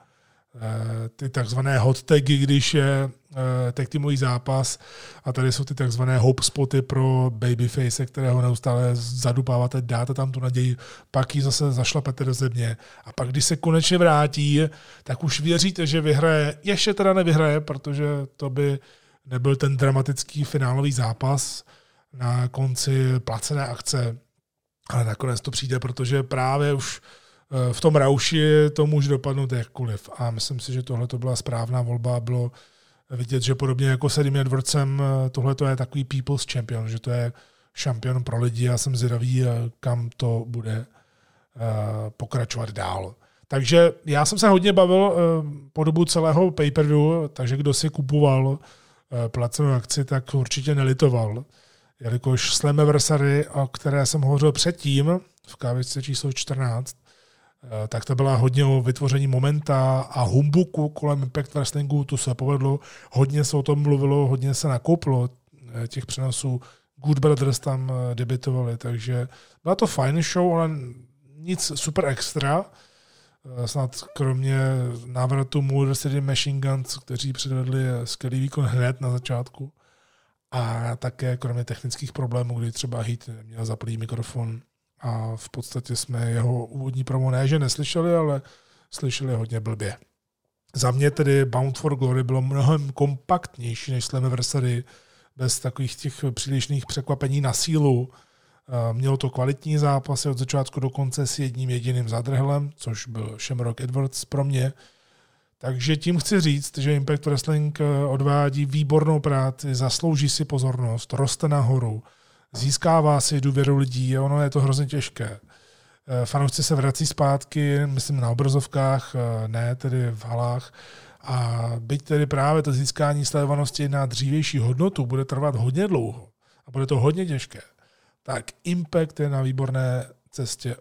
Eh, ty takzvané hot tagy, když je eh, tag teamový zápas. A tady jsou ty takzvané hope spoty pro babyface, kterého neustále zadupáváte, dáte tam tu naději, pak ji zase zašlapete do země. A pak, když se konečně vrátí, tak už věříte, že vyhraje. Ještě teda nevyhraje, protože to by nebyl ten dramatický finálový zápas na konci placené akce, ale nakonec to přijde, protože právě už v tom rauši to může dopadnout jakkoliv. A myslím si, že tohle to byla správná volba. Bylo vidět, že podobně jako s Eddie Edwardsem, tohle to je takový people's champion, že to je šampion pro lidi. Já jsem zvědavý, kam to bude pokračovat dál. Takže já jsem se hodně bavil po dobu celého pay-per-view, takže kdo si kupoval placenou akci, tak určitě nelitoval jelikož Slammiversary, o které jsem hovořil předtím, v kávičce číslo 14, eh, tak to byla hodně o vytvoření momenta a humbuku kolem Impact Wrestlingu, to se povedlo, hodně se o tom mluvilo, hodně se nakouplo eh, těch přenosů, Good Brothers tam eh, debitovali, takže byla to fajn show, ale nic super extra, snad kromě návratu Motor City Machine Guns, kteří předvedli skvělý výkon hned na začátku. A také kromě technických problémů, kdy třeba Heat měl zaplý mikrofon a v podstatě jsme jeho úvodní promo ne, že neslyšeli, ale slyšeli hodně blbě. Za mě tedy Bound for Glory bylo mnohem kompaktnější než Slammiversary, bez takových těch přílišných překvapení na sílu. Mělo to kvalitní zápasy od začátku do konce s jedním jediným zadrhelem, což byl Shamrock Edwards pro mě. Takže tím chci říct, že Impact Wrestling eh, odvádí výbornou práci, zaslouží si pozornost, roste nahoru, získává si důvěru lidí, ono je to hrozně těžké. Eh, fanoušci se vrací zpátky, myslím na obrazovkách, eh, ne tedy v halách. A byť tedy právě to získání sledovanosti na dřívější hodnotu bude trvat hodně dlouho a bude to hodně těžké, tak Impact je na výborné cestě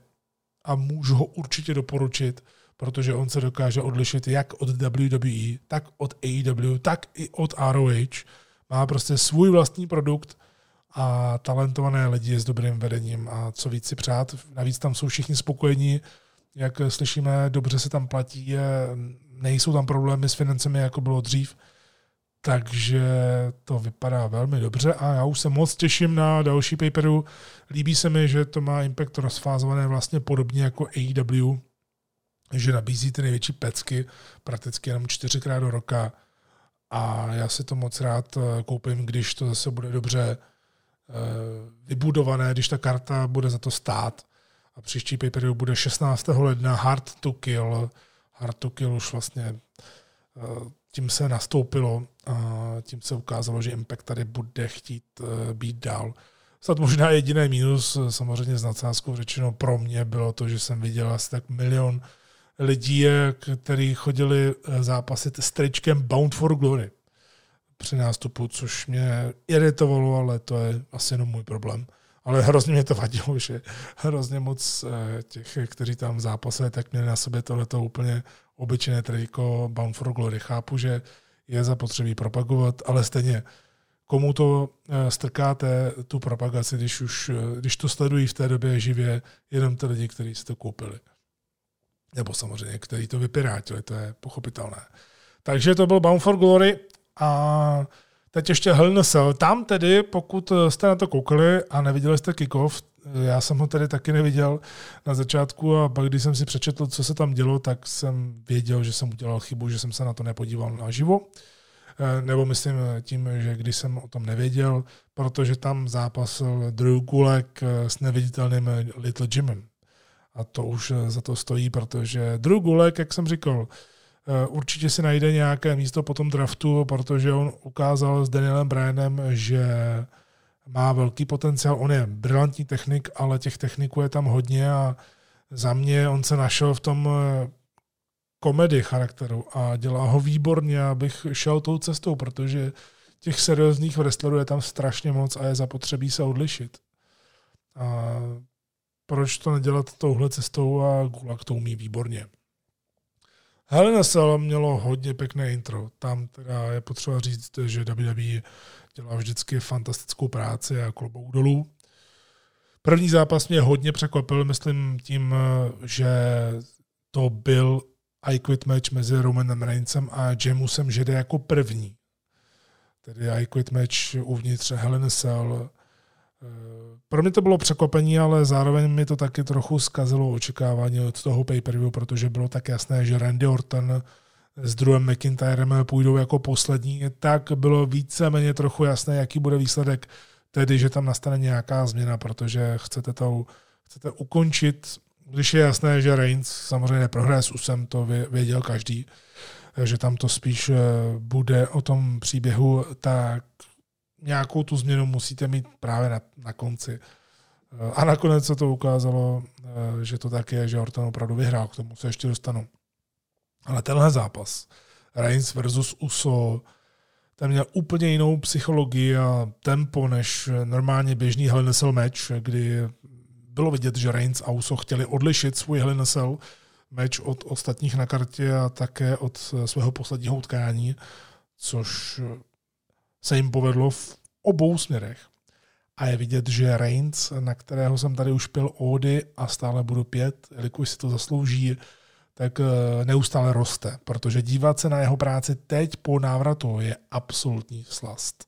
a můžu ho určitě doporučit protože on se dokáže odlišit jak od WWE, tak od AEW, tak i od ROH. Má prostě svůj vlastní produkt a talentované lidi s dobrým vedením a co víc si přát. Navíc tam jsou všichni spokojení, jak slyšíme, dobře se tam platí, nejsou tam problémy s financemi, jako bylo dřív. Takže to vypadá velmi dobře a já už se moc těším na další paperu. Líbí se mi, že to má Impact rozfázované vlastně podobně jako AEW, že nabízí ty největší pecky prakticky jenom čtyřikrát do roka a já si to moc rád koupím, když to zase bude dobře vybudované, když ta karta bude za to stát. A příští pay bude 16. ledna Hard to Kill. Hard to Kill už vlastně eh, tím se nastoupilo a tím se ukázalo, že Impact tady bude chtít být dál. Snad možná jediný mínus, samozřejmě s nadsázkou řečeno pro mě, bylo to, že jsem viděl asi tak milion lidí, kteří chodili eh, zápasit s tričkem Bound for Glory při nástupu, což mě iritovalo, ale to je asi jenom můj problém. Ale hrozně mě to vadilo, že hrozně moc eh, těch, kteří tam zápasili, tak měli na sobě tohleto úplně obyčejné triko Bound for Glory. Chápu, že je zapotřebí propagovat, ale stejně komu to eh, strkáte, tu propagaci, když, už, když to sledují v té době živě, jenom ty lidi, kteří si to koupili nebo samozřejmě, který to vypirátili, to je pochopitelné. Takže to byl Bound for Glory a teď ještě Cell. Tam tedy, pokud jste na to koukali a neviděli jste kickoff, já jsem ho tedy taky neviděl na začátku a pak, když jsem si přečetl, co se tam dělo, tak jsem věděl, že jsem udělal chybu, že jsem se na to nepodíval naživo. Eh, nebo myslím tím, že když jsem o tom nevěděl, protože tam zápasil Drew Gulek eh, s neviditelným Little Jimem. A to už za to stojí, protože Drew Gulek, jak jsem říkal, určitě si najde nějaké místo po tom draftu, protože on ukázal s Danielem Bryanem, že má velký potenciál. On je brilantní technik, ale těch techniků je tam hodně a za mě on se našel v tom eh, komedy charakteru a dělá ho výborně, abych šel tou cestou, protože těch seriózních wrestlerů je tam strašně moc a je zapotřebí se odlišit. A proč to nedělat touhle cestou a Gulag to umí výborně. Helena Cell mělo hodně pěkné intro. Tam teda je potřeba říct, že WWE dělá vždycky fantastickou práci a klobouk dolů. První zápas mě hodně překvapil, myslím tím, že to byl I Quit match mezi Romanem Reincem a Jamusem, že jde jako první. Tedy I Quit match uvnitř Helen Cell pro mě to bylo překvapení, ale zároveň mi to taky trochu zkazilo očekávání od toho pay-per-view, protože bylo tak jasné, že Randy Orton s druhým McIntyrem půjdou jako poslední, tak bylo víceméně trochu jasné, jaký bude výsledek, tedy že tam nastane nějaká změna, protože chcete, to, chcete ukončit když je jasné, že Reigns samozřejmě neprohraje s Usem, to věděl každý, že tam to spíš eh, bude o tom příběhu, tak nějakou tu změnu musíte mít právě na, na konci. Eh, a nakonec se to ukázalo, eh, že to tak je, že Orton opravdu vyhrál, k tomu se ještě dostanu. Ale tenhle zápas, Reigns versus Uso, ten měl úplně jinou psychologii a tempo než normálně běžný Hell match, kdy bylo vidět, že Reigns a Uso chtěli odlišit svůj Hell match od ostatních na kartě a také od svého posledního utkání, což se jim povedlo v obou směrech. A je vidět, že Reigns, na kterého jsem tady už pil ódy a stále budu pět, jelikož si to zaslouží, tak eh, neustále roste, protože dívat se na jeho práci teď po návratu je absolutní slast.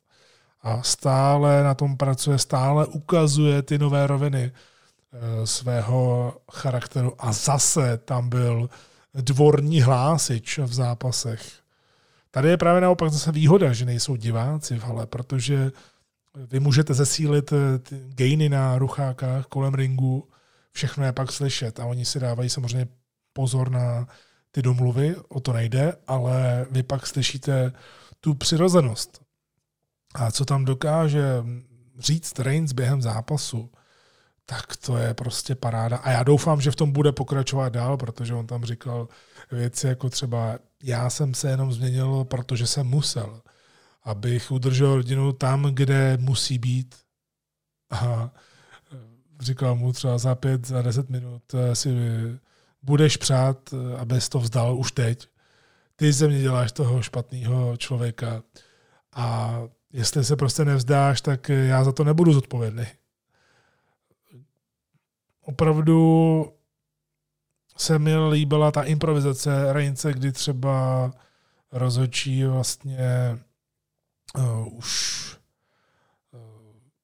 A stále na tom pracuje, stále ukazuje ty nové roviny eh, svého charakteru a zase tam byl dvorní hlásič v zápasech. Tady je právě naopak zase výhoda, že nejsou diváci v hale, protože vy můžete zesílit eh, gainy na ruchákách kolem ringu, všechno je pak slyšet a oni si dávají samozřejmě pozor na ty domluvy, o to nejde, ale vy pak slyšíte tu přirozenost. A co tam dokáže říct Reigns během zápasu, tak to je prostě paráda. A já doufám, že v tom bude pokračovat dál, protože on tam říkal věci jako třeba já jsem se jenom změnil, protože jsem musel, abych udržel rodinu tam, kde musí být. A říkal mu třeba za pět, za deset minut si budeš přát, eh, abys to vzdal už teď. Ty ze mě děláš toho špatného člověka a jestli se prostě nevzdáš, tak já za to nebudu zodpovědný. Opravdu se mi líbila ta improvizace Reince, kdy třeba rozhodčí vlastně uh, už uh,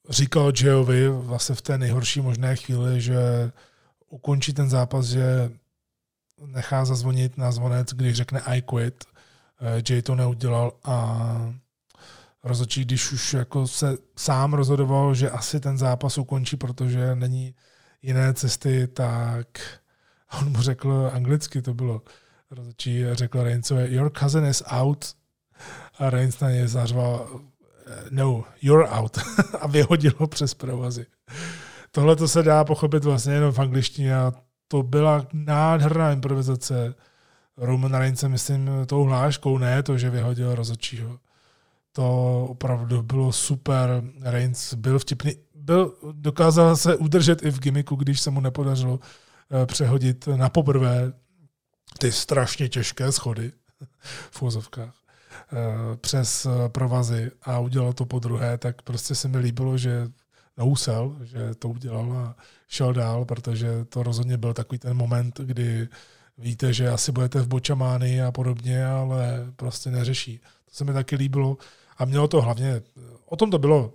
říkal Jayovi vlastně v té nejhorší možné chvíli, že ukončí ten zápas, že nechá zazvonit na zvonec, když řekne I quit. Eh, Jay to neudělal a rozhodčí, když už jako se sám rozhodoval, že asi ten zápas ukončí, protože není jiné cesty, tak on mu řekl anglicky, to bylo rozhodčí, řekl Reincovi, your cousin is out a Reigns na něj zařval, eh, no, you're out a vyhodil ho přes provazy. Tohle to se dá pochopit vlastně jenom v angličtině a to byla nádherná improvizace. Roman Reigns, myslím, tou hláškou, ne to, že vyhodil rozhodčího. To opravdu bylo super. Reigns byl vtipný. Byl, dokázal se udržet i v gimiku, když se mu nepodařilo přehodit na poprvé ty strašně těžké schody v úzovkách eh, přes eh, provazy a udělal to po druhé, tak prostě se mi líbilo, že nousel, že to udělal a šel dál, protože to rozhodně byl takový ten moment, kdy víte, že asi budete v bočamány a podobně, ale prostě neřeší. To se mi taky líbilo a mělo to hlavně, o tom to bylo,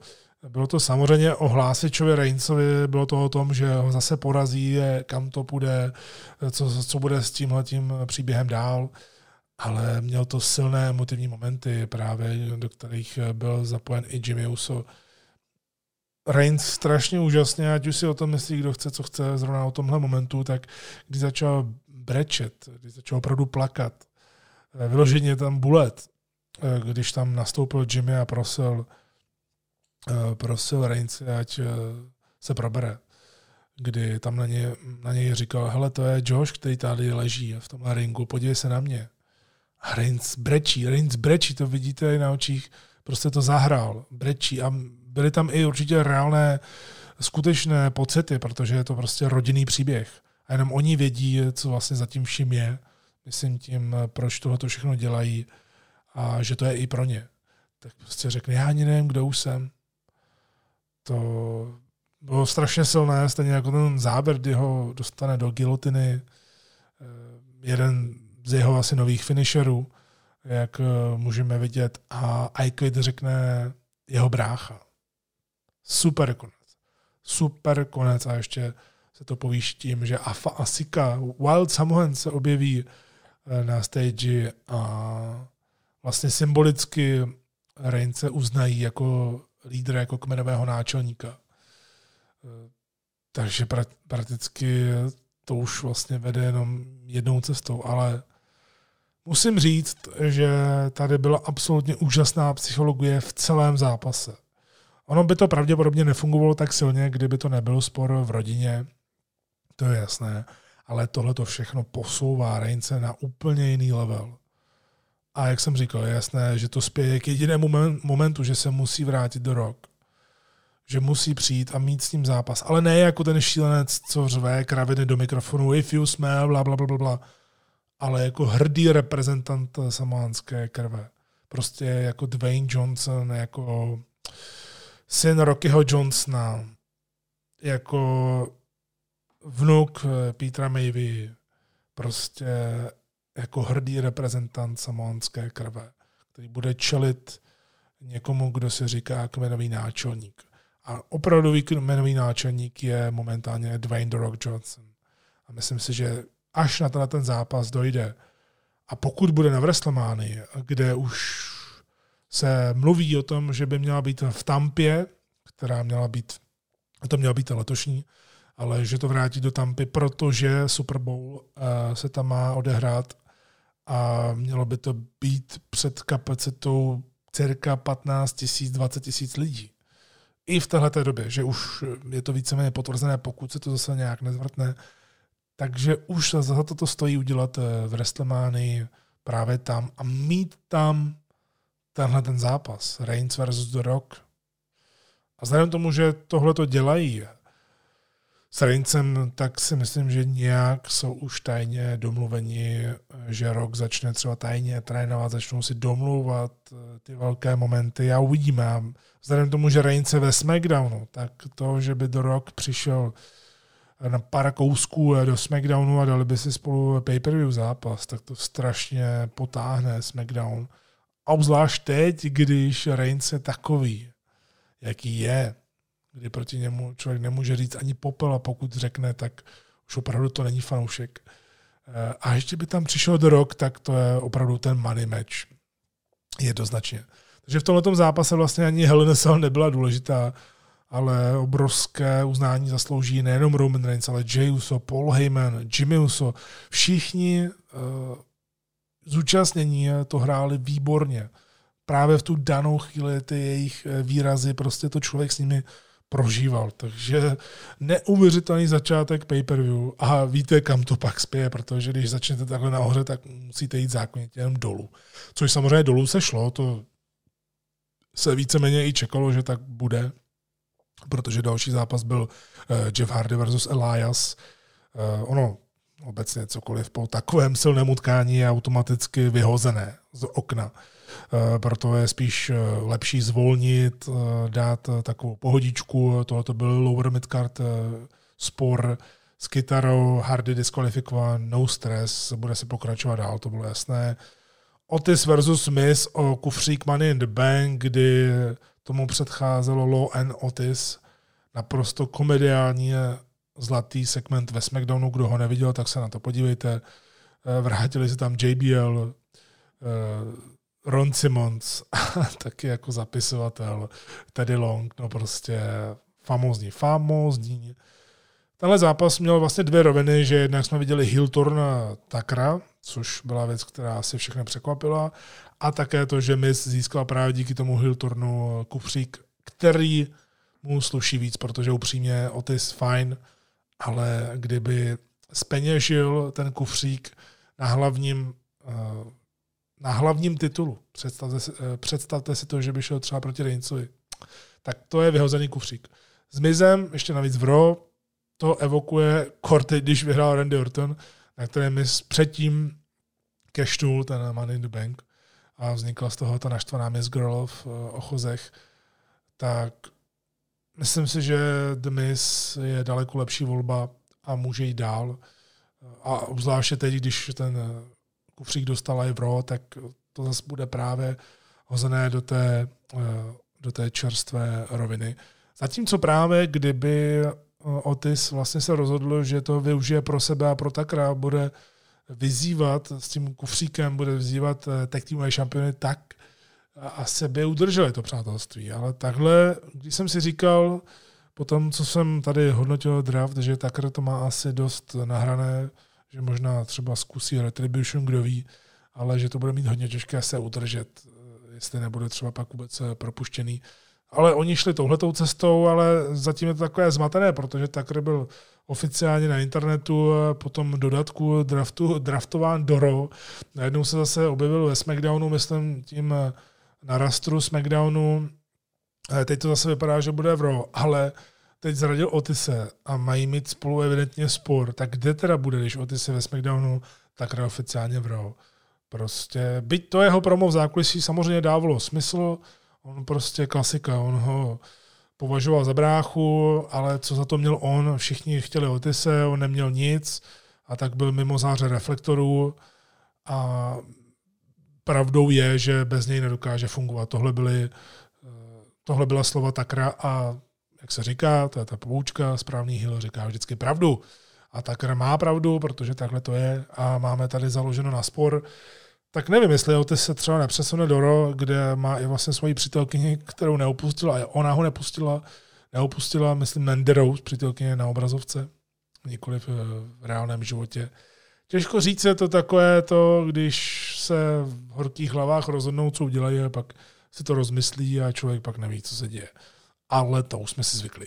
bylo to samozřejmě o Hlásičovi Reincovi, bylo to o tom, že ho zase porazí, kam to půjde, co, co bude s tímhletím příběhem dál, ale měl to silné emotivní momenty právě, do kterých byl zapojen i Jimmy Uso, Reigns strašně úžasně, ať už si o tom myslí, kdo chce, co chce, zrovna o tomhle momentu, tak když začal brečet, když začal opravdu plakat, eh, vyloženě tam bulet, eh, když tam nastoupil Jimmy a prosil, prosil Reigns, ať se probere, kdy tam na, ně, na něj říkal, hele, to je Josh, který tady leží v tomhle ringu, podívej se na mě. A Reigns brečí, Reigns brečí, to vidíte i na očích, prostě to zahrál, brečí a byly tam i určitě reálné, skutečné pocity, protože je to prostě rodinný příběh. A jenom oni vědí, co vlastně zatím vším je. Myslím tím, proč tohle to všechno dělají a že to je i pro ně. Tak prostě řekne, já ani nevím, kdo už jsem. To bylo strašně silné, stejně jako ten záběr, kdy ho dostane do gilotiny. Eh, jeden z jeho asi nových finisherů, jak eh, můžeme vidět. A Aikid řekne jeho brácha super konec. Super konec a ještě se to povýší tím, že Afa Asika, Wild Samoan se objeví eh, na stage a vlastně symbolicky Reince uznají jako lídra, jako kmenového náčelníka. Eh, takže pra, prakticky to už vlastně vede jenom jednou cestou, ale musím říct, že tady byla absolutně úžasná psychologie v celém zápase. Ono by to pravděpodobně nefungovalo tak silně, kdyby to nebyl spor v rodině, to je jasné, ale tohle to všechno posouvá Reince na úplně jiný level. A jak jsem říkal, je jasné, že to spěje k jedinému momentu, že se musí vrátit do rok. Že musí přijít a mít s ním zápas. Ale ne jako ten šílenec, co řve kraviny do mikrofonu, if you smell, bla, bla, bla, bla, bla. Ale jako hrdý reprezentant samánské krve. Prostě jako Dwayne Johnson, jako syn Rockyho Johnsona, jako vnuk Petra Mayvy, prostě jako hrdý reprezentant samoanské krve, který bude čelit někomu, kdo se říká kmenový náčelník. A opravdový kmenový náčelník je momentálně Dwayne The Rock Johnson. A myslím si, že až na ten, zápas dojde, a pokud bude na WrestleMania, kde už se mluví o tom, že by měla být v Tampě, která měla být, to měla být letošní, ale že to vrátí do Tampy, protože Super Bowl uh, se tam má odehrát a mělo by to být před kapacitou cirka 15 tisíc, 20 tisíc lidí. I v této době, že už je to víceméně potvrzené, pokud se to zase nějak nezvrtne. Takže už za to stojí udělat eh, v WrestleManii právě tam a mít tam tenhle ten zápas, Reigns versus The Rock. A vzhledem tomu, že tohle to dělají s Reincem, tak si myslím, že nějak jsou už tajně domluveni, že rok začne třeba tajně trénovat, začnou si domlouvat eh, ty velké momenty a uvidíme. Vzhledem k tomu, že Reince ve SmackDownu, tak to, že by do rok přišel na pár kousků do SmackDownu a dali by si spolu pay-per-view zápas, tak to strašně potáhne SmackDown. A obzvlášť teď, když Reigns je takový, jaký je, kdy proti němu člověk nemůže říct ani popel a pokud řekne, tak už opravdu to není fanoušek. Eh, a ještě by tam přišel do rok, tak to je opravdu ten money match. Jednoznačně. Takže v tomto zápase vlastně ani Helen Cell nebyla důležitá, ale obrovské uznání zaslouží nejenom Roman Reigns, ale Jay Uso, Paul Heyman, Jimmy Uso. Všichni uh, zúčastnění to hráli výborně. Právě v tu danou chvíli ty jejich eh, výrazy, prostě to člověk s nimi prožíval. Takže neuvěřitelný začátek pay-per-view a víte, kam to pak spěje, protože když začnete takhle nahoře, tak musíte jít zákonitě jenom dolů. Což samozřejmě dolů se šlo, to se víceméně i čekalo, že tak bude, protože další zápas byl eh, Jeff Hardy versus Elias. Eh, ono obecně cokoliv po takovém silném utkání je automaticky vyhozené z okna. Eh, proto je spíš eh, lepší zvolnit, eh, dát takovou pohodičku. Tohle byl lower midcard spor s kytarou, Hardy diskvalifikován, no stress, bude se pokračovat dál, to bylo jasné. Otis versus Smith o kufřík Money in the Bank, kdy tomu předcházelo Low and Otis, naprosto komediální zlatý segment ve SmackDownu, kdo ho neviděl, tak se na to podívejte. Vrátili se tam JBL, Ron Simmons, taky jako zapisovatel, Teddy Long, no prostě famózní, famózní. Tenhle zápas měl vlastně dvě roviny, že jednak jsme viděli Hilton Takra, což byla věc, která asi všechny překvapila, a také to, že Miz získal právě díky tomu Hiltornu kufřík, který mu sluší víc, protože upřímně Otis fajn, ale kdyby speněžil ten kufřík na hlavním uh, na hlavním titulu. Představte si, eh, představte si to, že by šel třeba proti Reincovi. Tak to je vyhozený kufřík. S Mizem, ještě navíc v Raw, to evokuje Corty, když vyhrál Randy Orton, na kterém Miz předtím cashnul ten Money in the Bank a vznikla z toho ta naštvaná Miss Girl v eh, ochozech, tak myslím si, že The Miz je daleko lepší volba a může jít dál. A obzvláště teď, když ten kufřík dostala i v tak to zase bude právě hozené do té, eh, do té čerstvé roviny. Zatímco právě, kdyby eh, Otis vlastně se rozhodl, že to využije pro sebe a pro Takra, bude vyzývat s tím kufříkem, bude vyzývat eh, tag teamové šampiony tak, a sebe udrželi to přátelství. Ale takhle, když jsem si říkal, Potom, co jsem tady hodnotil draft, že Tucker to má asi dost nahrané, že možná třeba zkusí Retribution, kdo ví, ale že to bude mít hodně těžké se udržet, jestli nebude třeba pak vůbec propuštěný. Ale oni šli touhletou cestou, ale zatím je to takové zmatené, protože Tucker byl oficiálně na internetu, potom dodatku draftu, draftován do Raw. Najednou se zase objevil ve SmackDownu, myslím tím na rastru SmackDownu. Teď to zase vypadá, že bude v Raw, ale teď zradil Otise a mají mít spolu evidentně spor, tak kde teda bude, když Otis je ve SmackDownu, tak oficiálně v Raw. Prostě, byť to jeho promo v zákulisí samozřejmě dávalo smysl, on prostě klasika, on ho považoval za bráchu, ale co za to měl on, všichni chtěli Otise, on neměl nic a tak byl mimo záře reflektorů a pravdou je, že bez něj nedokáže fungovat. Tohle, byly, tohle byla slova Takra a jak se říká, je ta poučka, správný hil říká vždycky pravdu. A Takra má pravdu, protože takhle to je a máme tady založeno na spor. Tak nevím, jestli Otis se třeba nepřesune do Ro, kde má i vlastně svoji přítelkyni, kterou neopustila, a ona ho nepustila, neopustila, myslím, Menderou, přítelkyně na obrazovce, nikoli v, v reálném životě. Těžko říct, je to takové to, když se v horkých hlavách rozhodnou, co udělají, a pak si to rozmyslí a člověk pak neví, co se děje. Ale to už jsme si zvykli.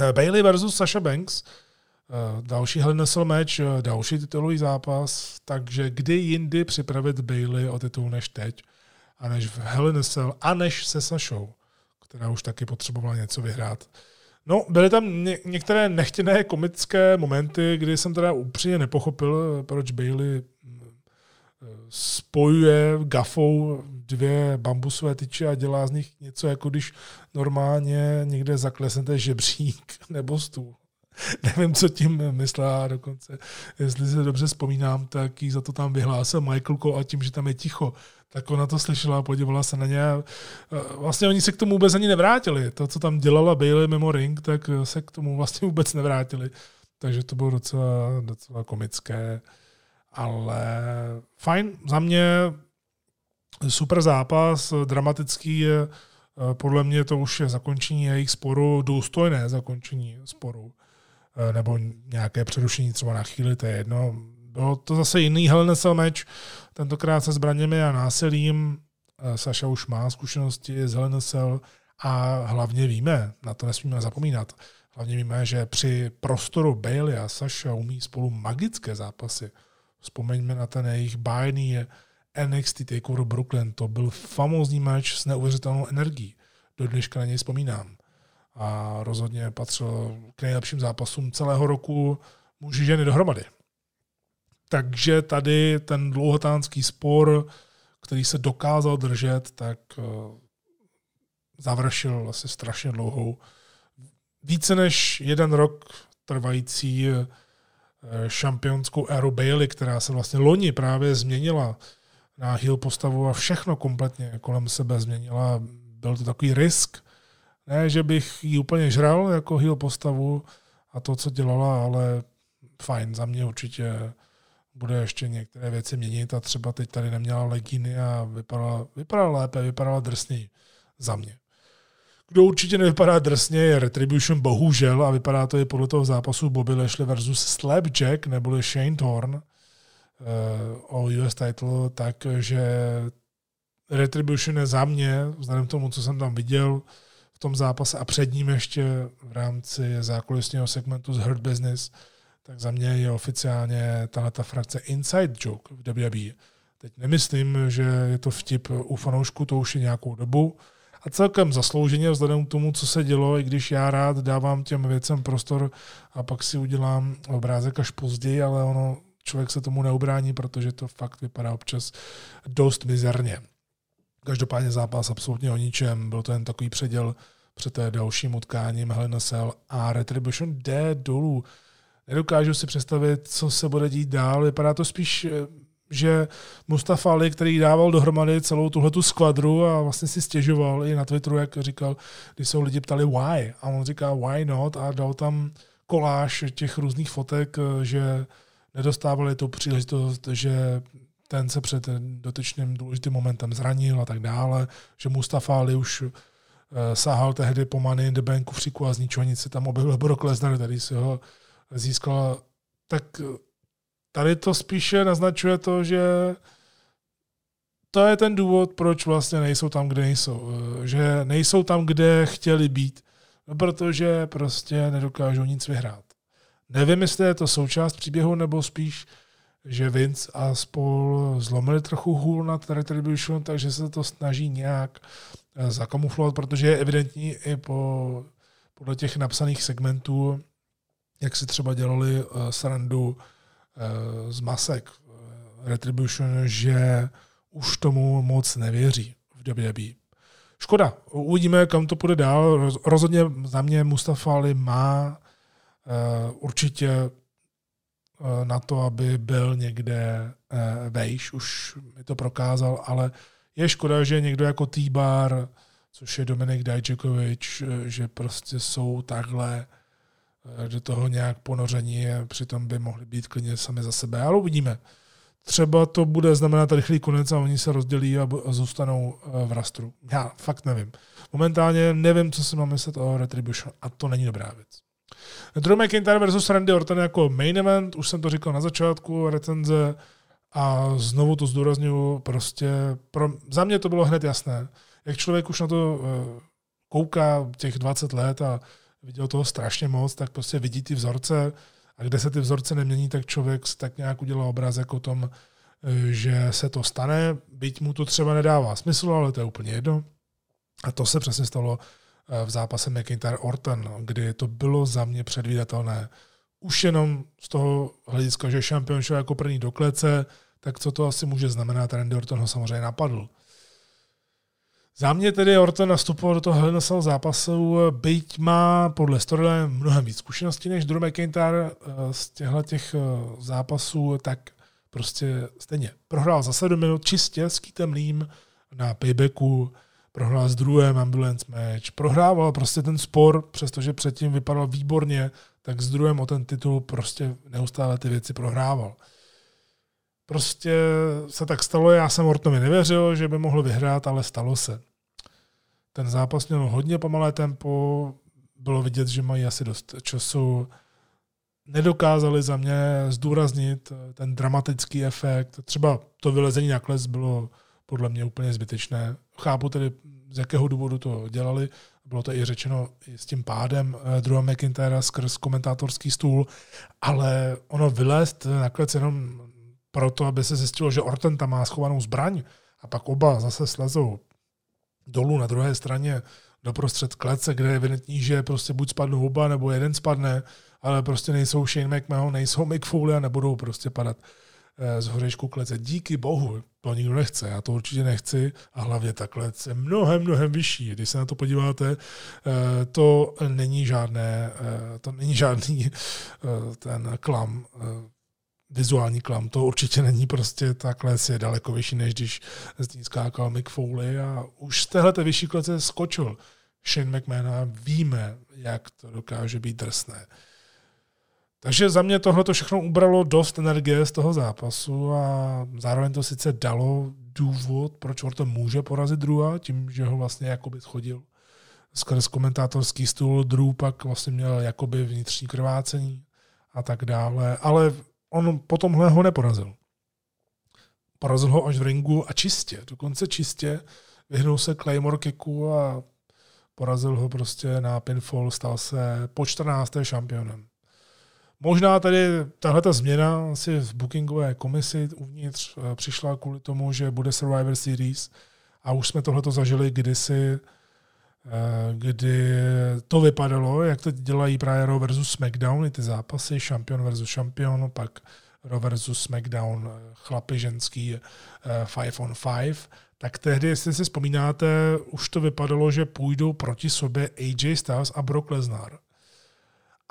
Eh, Bailey versus Sasha Banks – Eh, další Hell a match, eh, další titulový zápas, takže kdy jindy připravit Bailey o titul než teď a než v Hell a než se Sashou, která už taky potřebovala něco vyhrát. No, byly tam ně- některé nechtěné komické momenty, kdy jsem teda upřímně nepochopil, proč Bailey spojuje gafou dvě bambusové tyče a dělá z nich něco, jako když normálně někde zaklesnete žebřík nebo stůl. nevím, co tím myslela dokonce. Jestli se dobře vzpomínám, tak jí za to tam vyhlásil Michael Cole a tím, že tam je ticho, tak ona to slyšela a podívala se na ně. Vlastně oni se k tomu vůbec ani nevrátili. To, co tam dělala Bailey mimo ring, tak se k tomu vlastně vůbec nevrátili. Takže to bylo docela, docela komické. Ale fajn, za mě super zápas, dramatický, podle mě to už je zakončení jejich sporu, důstojné zakončení sporu. Eh, nebo nějaké přerušení třeba na chvíli, to je jedno. Bylo to zase jiný Hell match, tentokrát se zbraněmi a násilím. Eh, Saša už má zkušenosti z Hell a hlavně víme, na to nesmíme zapomínat, hlavně víme, že při prostoru Bailey a Saša umí spolu magické zápasy. Vzpomeňme na ten jejich bájný NXT TakeOver Brooklyn. To byl famózní match s neuvěřitelnou energií. Do dneška na něj vzpomínám a rozhodně patřil k nejlepším zápasům celého roku muži ženy dohromady. Takže tady ten dlouhotánský spor, který se dokázal držet, tak eh, završil asi strašně dlouhou, více než jeden rok trvající eh, šampionskou éru Bailey, která se vlastně loni právě změnila na heel postavu a všechno kompletně kolem sebe změnila. Byl to takový risk, ne, že bych ji úplně žral jako heel postavu a to, co dělala, ale fajn, za mě určitě bude ještě některé věci měnit a třeba teď tady neměla legíny a vypadala, vypadala lépe, vypadala drsněji za mě. Kdo určitě nevypadá drsně, je Retribution, bohužel, a vypadá to i podle toho zápasu Bobby Lashley versus Slapjack, neboli Shane Thorn o US title, takže Retribution je za mě, vzhledem k tomu, co jsem tam viděl, tom zápase a před ním ještě v rámci zákulisního segmentu z Hurt Business, tak za mě je oficiálně tato frakce Inside Joke v WWE. Teď nemyslím, že je to vtip u fanoušků, to už je nějakou dobu. A celkem zaslouženě vzhledem k tomu, co se dělo, i když já rád dávám těm věcem prostor a pak si udělám obrázek až později, ale ono, člověk se tomu neubrání, protože to fakt vypadá občas dost mizerně. Každopádně zápas absolutně o ničem, byl to jen takový předěl před dalším utkáním Helena Cell a Retribution jde dolů. Nedokážu si představit, co se bude dít dál. Vypadá to spíš, eh, že Mustafa Ali, který dával dohromady celou tuhletu skvadru a vlastně si stěžoval i na Twitteru, jak říkal, když se lidi ptali why. A on říká why not a dal tam koláž těch různých fotek, eh, že nedostávali tu příležitost, že ten se před dotyčným důležitým momentem zranil a tak dále, že Mustafa Ali už sahal tehdy po Money in the Banku v a z ničeho nic se tam objevil Brock Lesnar, který si ho získal. Tak tady to spíše naznačuje to, že to je ten důvod, proč vlastně nejsou tam, kde nejsou. Že nejsou tam, kde chtěli být, protože prostě nedokážou nic vyhrát. Nevím, jestli je to součást příběhu, nebo spíš, že Vince a spol zlomili trochu hůl na Retribution, takže se to snaží nějak eh, zakamuflovat, protože je evidentní i po, podle těch napsaných segmentů, jak si třeba dělali uh, srandu uh, z masek Retribution, že už tomu moc nevěří v WWE. Škoda, uvidíme, kam to půjde dál. Rozhodně za mě Mustafa Ali má určitě uh, na to, aby byl někde uh, vejš, už mi to prokázal, ale je škoda, že někdo jako T-Bar, což je Dominik Dajčekovič, že prostě jsou takhle do toho nějak ponoření, přitom by mohli být klidně sami za sebe, ale uvidíme třeba to bude znamenat rychlý konec a oni se rozdělí a, zůstanou eh, v rastru. Já fakt nevím. Momentálně nevím, co si mám myslet o Retribution a to není dobrá věc. Drew McIntyre versus Randy Orton jako main event, už jsem to říkal na začátku recenze a znovu to zdůraznuju, prostě pro, za mě to bylo hned jasné. Jak člověk už na to eh, kouká těch 20 let a viděl toho strašně moc, tak prostě vidí ty vzorce, a kde se ty vzorce nemění, tak člověk tak nějak udělal obrázek o tom, e, že se to stane, byť mu to třeba nedává smysl, ale to je úplně jedno. A to se přesně stalo v zápase McIntyre-Orton, kdy to bylo za mě předvídatelné. Už jenom z toho hlediska, že šampion šel jako první do klece, tak co to asi může znamenat, Randy Orton ho samozřejmě napadl. Za mě tedy Orton nastupoval do toho Hell zápasu, byť má podle storyline mnohem víc zkušeností než Drew McIntyre eh, z těchto těch eh, zápasů, tak prostě stejně prohrál za 7 minut čistě s Keithem Leem na paybacku, prohrál s druhém ambulance match, prohrával prostě ten spor, přestože předtím vypadal výborně, tak s druhém o ten titul prostě neustále ty věci prohrával. Prostě se tak stalo, já jsem Ortonovi nevěřil, že by mohl vyhrát, ale stalo se. Ten zápas měl hodně pomalé tempo, bylo vidět, že mají asi dost času. Nedokázali za mě zdůraznit ten dramatický efekt. Třeba to vylezení na kles bylo podle mě úplně zbytečné. Chápu tedy, z jakého důvodu to dělali. Bylo to i řečeno i s tím pádem eh, druhého McIntyra skrz komentátorský stůl, ale ono vylézt na klec jenom proto, aby se zjistilo, že Orton tam má schovanou zbraň a pak oba zase slezou dolů na druhé straně doprostřed klece, kde je evidentní, že prostě buď spadnou oba, nebo jeden spadne, ale prostě nejsou Shane McMahon, nejsou Mick Foley a nebudou prostě padat z hořečku klece. Díky bohu, to nikdo nechce, já to určitě nechci a hlavně ta klec je mnohem, mnohem vyšší. Když se na to podíváte, eh, to není žádné, eh, to není žádný ten klam vizuální klam. To určitě není prostě ta klec je daleko vyšší, než když z ní skákal Mick Foley a už z téhle vyšší klece skočil Shane McMahon a víme, jak to dokáže být drsné. Takže za mě tohle to všechno ubralo dost energie z toho zápasu a zároveň to sice dalo důvod, proč Orton může porazit Drewa, tím, že ho vlastně jakoby schodil skrz komentátorský stůl. Drew pak vlastně měl jakoby vnitřní krvácení a tak dále. Ale on potomhle ho neporazil. Porazil ho až v ringu a čistě, dokonce čistě, vyhnul se Claymore kicku a porazil ho prostě na pinfall, stal se po 14. šampionem. Možná tady tahle ta změna asi v bookingové komisi uvnitř eh, přišla kvůli tomu, že bude Survivor Series a už jsme tohleto zažili kdysi Eh, kdy to vypadalo, jak to dělají právě Raw versus SmackDown, i ty zápasy, šampion versus šampion, pak Raw versus SmackDown, eh, chlapy ženský, five on five, tak tehdy, jestli si vzpomínáte, už to vypadalo, že půjdou proti sobě AJ Styles a Brock Lesnar.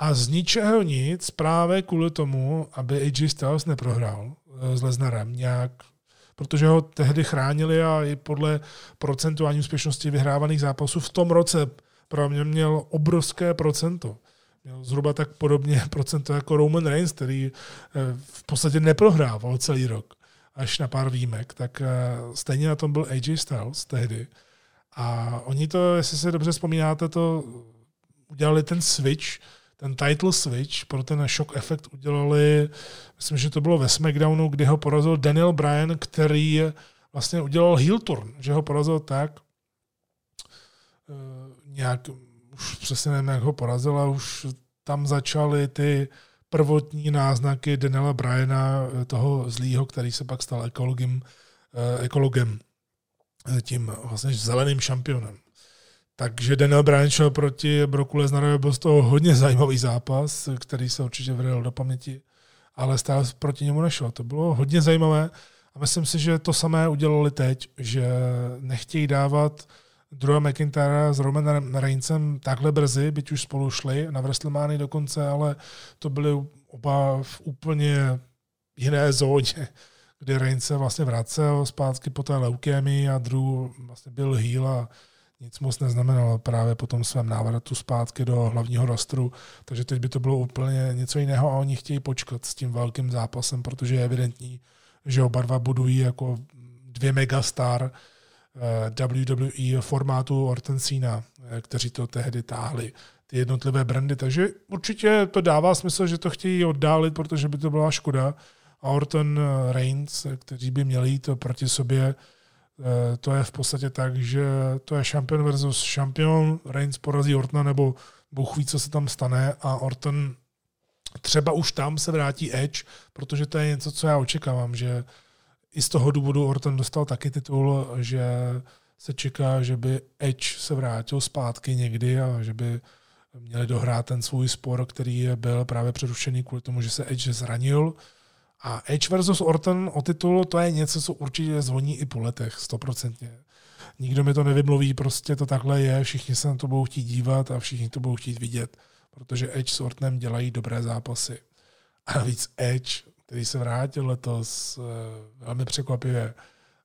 A z ničeho nic, právě kvůli tomu, aby AJ Styles neprohrál s Lesnarem nějak protože ho tehdy chránili a i podle procentuální úspěšnosti vyhrávaných zápasů v tom roce pro mě měl obrovské procento. Měl zhruba tak podobně procento jako Roman Reigns, který eh, v podstatě neprohrával celý rok, až na pár výjimek, tak eh, stejně na tom byl AJ Styles tehdy. A oni to, jestli si dobře vzpomínáte, to udělali ten switch, ten title switch pro ten shock efekt udělali, myslím, že to bylo ve SmackDownu, kdy ho porazil Daniel Bryan, který vlastně udělal heel turn, že ho porazil tak, uh, nějak, už přesně nevím, jak ho porazil, a už tam začaly ty prvotní náznaky Daniela Bryana, eh, toho zlýho, který se pak stal ekologem, uh, ekologem tím vlastně zeleným šampionem. Takže Daniel Bryan šel proti Broku Lesnarovi, byl z toho hodně zajímavý zápas, který se určitě vydal do paměti, ale stále proti němu nešel. To bylo hodně zajímavé a myslím si, že to samé udělali teď, že nechtějí dávat Drewa McIntyra s Romanem Reincem takhle brzy, byť už spolu šli na WrestleMania dokonce, ale to byly oba v úplně jiné zóně, kdy Reigns se vlastně vracel zpátky po té leukémii a Drew vlastně byl heel a nic moc neznamenalo právě po tom svém návratu zpátky do hlavního rostru, takže teď by to bylo úplně něco jiného a oni chtějí počkat s tím velkým zápasem, protože je evidentní, že oba dva budují jako dvě megastar eh, WWE formátu Orton Cena, eh, kteří to tehdy táhli, ty jednotlivé brandy, takže určitě to dává smysl, že to chtějí oddálit, protože by to byla škoda. A Orton eh, Reigns, kteří by měli jít proti sobě to je v podstatě tak, že to je šampion versus šampion, Reigns porazí Ortona, nebo Bůh ví, co se tam stane a Orton třeba už tam se vrátí Edge, protože to je něco, co já očekávám, že i z toho důvodu Orton dostal taky titul, že se čeká, že by Edge se vrátil zpátky někdy a že by měli dohrát ten svůj spor, který byl právě přerušený kvůli tomu, že se Edge zranil. A Edge versus Orton o titul, to je něco, co určitě zvoní i po letech, stoprocentně. Nikdo mi to nevymluví, prostě to takhle je, všichni se na to budou chtít dívat a všichni to budou chtít vidět, protože Edge s Ortonem dělají dobré zápasy. A navíc Edge, který se vrátil letos eh, velmi překvapivě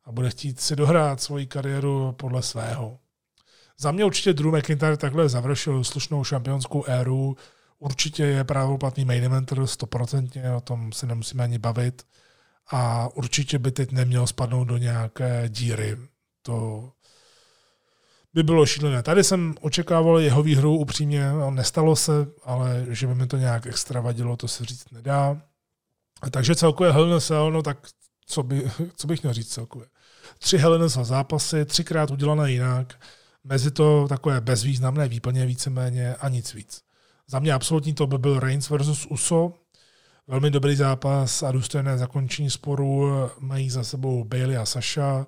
a bude chtít si dohrát svoji kariéru podle svého. Za mě určitě Drew McIntyre takhle završil slušnou šampionskou éru, Určitě je právoplatný main eventer, 100%, o tom se nemusíme ani bavit. A určitě by teď neměl spadnout do nějaké díry. To by bylo šílené. Tady jsem očekával jeho výhru upřímně, no, nestalo se, ale že by mi to nějak extra vadilo, to se říct nedá. Takže celkově Hell in no tak co, by, co bych měl říct celkově. Tři Hell in zápasy, třikrát udělané jinak, mezi to takové bezvýznamné výplně víceméně a nic víc. Za mě absolutní to by byl Reigns versus Uso. Velmi dobrý zápas a důstojné zakončení sporu mají za sebou Bailey a Sasha.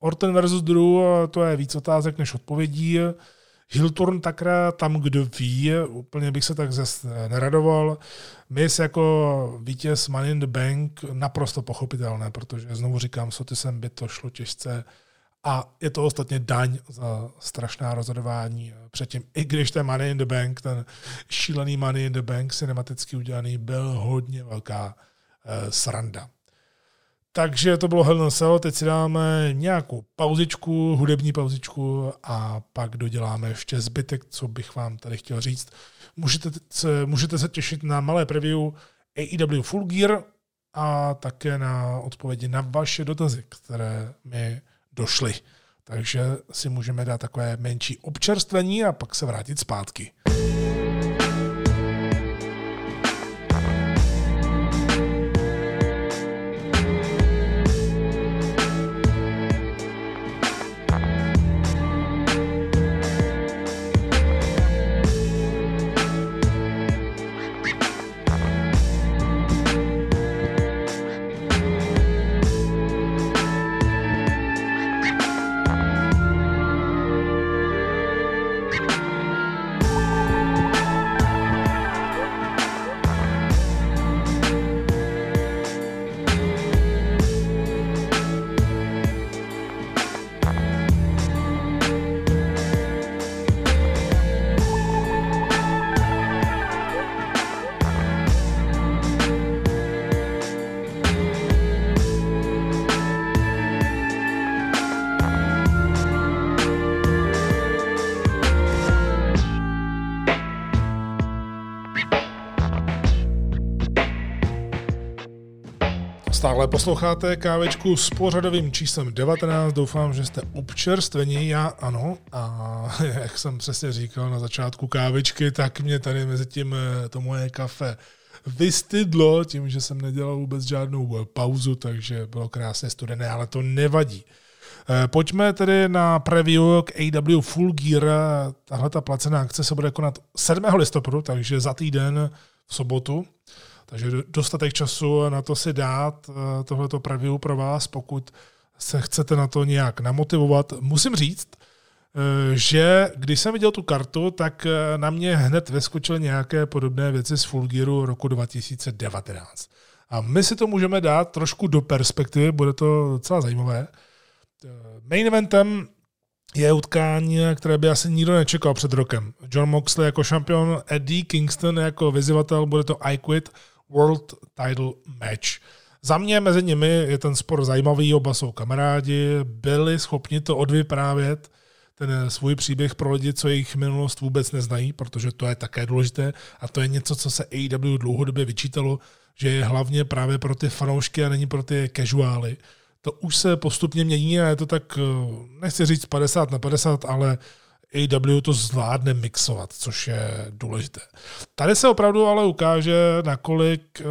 Orton versus Drew, to je víc otázek než odpovědí. Hilturn takra tam, kdo ví, úplně bych se tak zase neradoval. Miss jako vítěz Money in the Bank naprosto pochopitelné, protože znovu říkám, s Otisem by to šlo těžce a je to ostatně daň za strašná rozhodování předtím. I když ten Money in the Bank, ten šílený Money in the Bank cinematicky udělaný, byl hodně velká uh, sranda. Takže to bylo Hell Cell, teď si dáme nějakou pauzičku, hudební pauzičku a pak doděláme ještě zbytek, co bych vám tady chtěl říct. Můžete se, můžete se těšit na malé preview AEW Full Gear a také na odpovědi na vaše dotazy, které mi došly. Takže si můžeme dát takové menší občerstvení a pak se vrátit zpátky. Posloucháte kávečku s pořadovým číslem 19. Doufám, že jste občerstvení. Já ano. A jak jsem přesně říkal na začátku kávečky, tak mě tady mezi tím eh, to moje kafe vystydlo tím, že jsem nedělal vůbec žádnou eh, pauzu, takže bylo krásně studené, ale to nevadí. Eh, pojďme tedy na preview k AW Full Gear. Tahle ta placená akce se bude konat 7. listopadu, takže za týden v sobotu. Takže dostatek času na to si dát eh, tohleto preview pro vás, pokud se chcete na to nějak namotivovat. Musím říct, eh, že když jsem viděl tu kartu, tak eh, na mě hned vyskočily nějaké podobné věci z Full Gearu roku 2019. A my si to můžeme dát trošku do perspektivy, bude to docela zajímavé. Main eventem je utkání, které by asi nikdo nečekal před rokem. John Moxley jako šampion, Eddie Kingston jako vyzývatel, bude to I Quit World Title Match. Za mě mezi nimi je ten spor zajímavý, oba jsou kamarádi, byli schopni to odvyprávět, ten svůj příběh pro lidi, co jejich minulost vůbec neznají, protože to je také důležité a to je něco, co se AEW dlouhodobě vyčítalo, že je hlavně právě pro ty fanoušky a není pro ty casuály. To už se postupně mění a je to tak, nechci říct 50 na 50, ale AW to zvládne mixovat, což je důležité. Tady se opravdu ale ukáže, nakolik eh,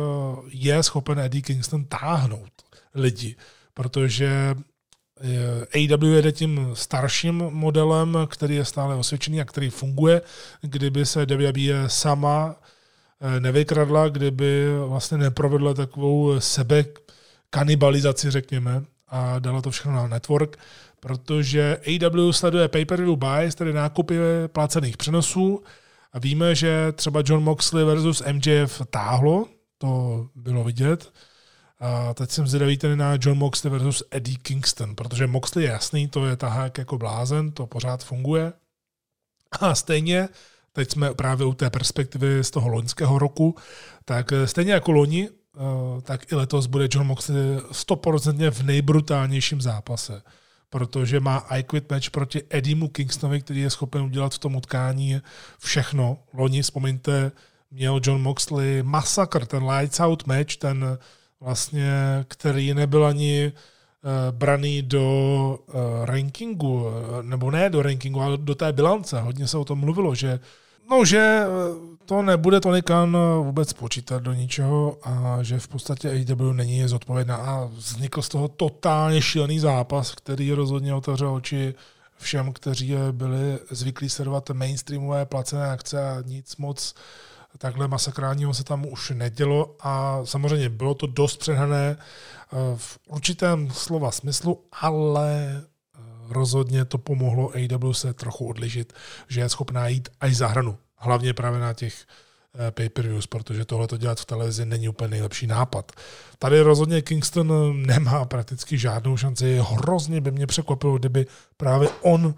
je schopen Eddie Kingston táhnout lidi, protože eh, AW jede tím starším modelem, který je stále osvědčený a který funguje. Kdyby se WWE sama eh, nevykradla, kdyby vlastně neprovedla takovou sebe kanibalizaci, řekněme, a dala to všechno na network, protože AW sleduje pay-per-view buys, tedy nákupy placených přenosů a víme, že třeba John Moxley versus MJF táhlo, to bylo vidět. A teď jsem zvědavý tedy na John Moxley versus Eddie Kingston, protože Moxley je jasný, to je tahák jako blázen, to pořád funguje. A stejně, teď jsme právě u té perspektivy z toho loňského roku, tak stejně jako loni, eh, tak i letos bude John Moxley 100% v nejbrutálnějším zápase protože má I Quit match proti Edimu Kingstonovi, který je schopen udělat v tom utkání všechno. Loni, vzpomeňte, měl John Moxley masakr, ten lights out match, ten vlastně, který nebyl ani uh, braný do uh, rankingu, nebo ne do rankingu, ale do té bilance. Hodně se o tom mluvilo, že No, že eh, to nebude Tony Khan eh, vůbec počítat do ničeho a že v podstatě AEW není zodpovědná. A vznikl z toho totálně šílený zápas, který rozhodně otevřel oči všem, kteří byli zvyklí sledovat mainstreamové placené akce a nic moc takhle masakrálního se tam už nedělo. A samozřejmě bylo to dost přehnané eh, v určitém slova smyslu, ale rozhodně to pomohlo AW se trochu odlišit, že je schopná jít až za hranu. Hlavně právě na těch eh, pay-per-views, protože tohle to dělat v televizi není úplně nejlepší nápad. Tady rozhodně Kingston nemá prakticky žádnou šanci. Hrozně by mě překvapilo, kdyby právě on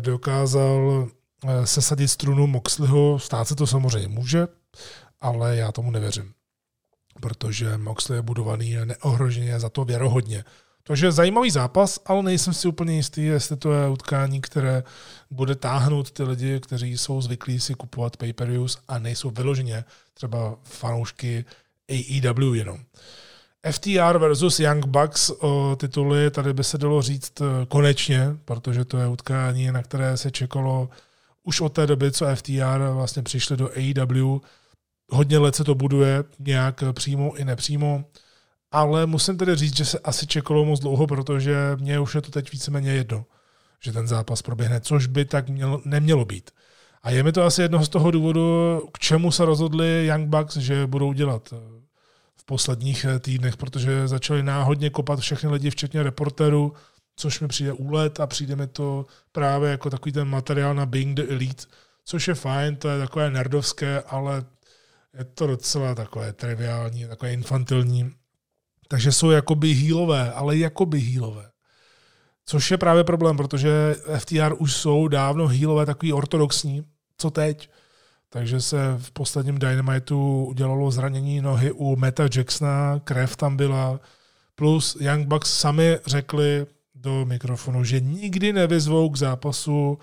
dokázal eh, sesadit strunu Moxleyho. Stát se to samozřejmě může, ale já tomu nevěřím. Protože Moxley je budovaný neohroženě za to věrohodně. Takže zajímavý zápas, ale nejsem si úplně jistý, jestli to je utkání, které bude táhnout ty lidi, kteří jsou zvyklí si kupovat pay-per-views a nejsou vyloženě třeba fanoušky AEW jenom. FTR versus Young Bucks o tituly, tady by se dalo říct eh, konečně, protože to je utkání, na které se čekalo už od té doby, co FTR vlastně přišli do AEW. Hodně let se to buduje, nějak přímo i nepřímo ale musím tedy říct, že se asi čekalo moc dlouho, protože mě už je to teď víceméně jedno, že ten zápas proběhne, což by tak mělo, nemělo být. A je mi to asi jedno z toho důvodu, k čemu se rozhodli Young Bucks, že budou dělat eh, v posledních eh, týdnech, protože začali náhodně kopat všechny lidi, včetně reporterů, což mi přijde úlet a přijde mi to právě jako takový ten materiál na Being the Elite, což je fajn, to je takové nerdovské, ale je to docela takové triviální, takové infantilní takže jsou jakoby hýlové, ale jakoby hýlové. Což je právě problém, protože FTR už jsou dávno hýlové takový ortodoxní. Co teď? Takže se v posledním Dynamitu udělalo zranění nohy u Meta Jacksona, krev tam byla, plus Young Bucks sami řekli do mikrofonu, že nikdy nevyzvou k zápasu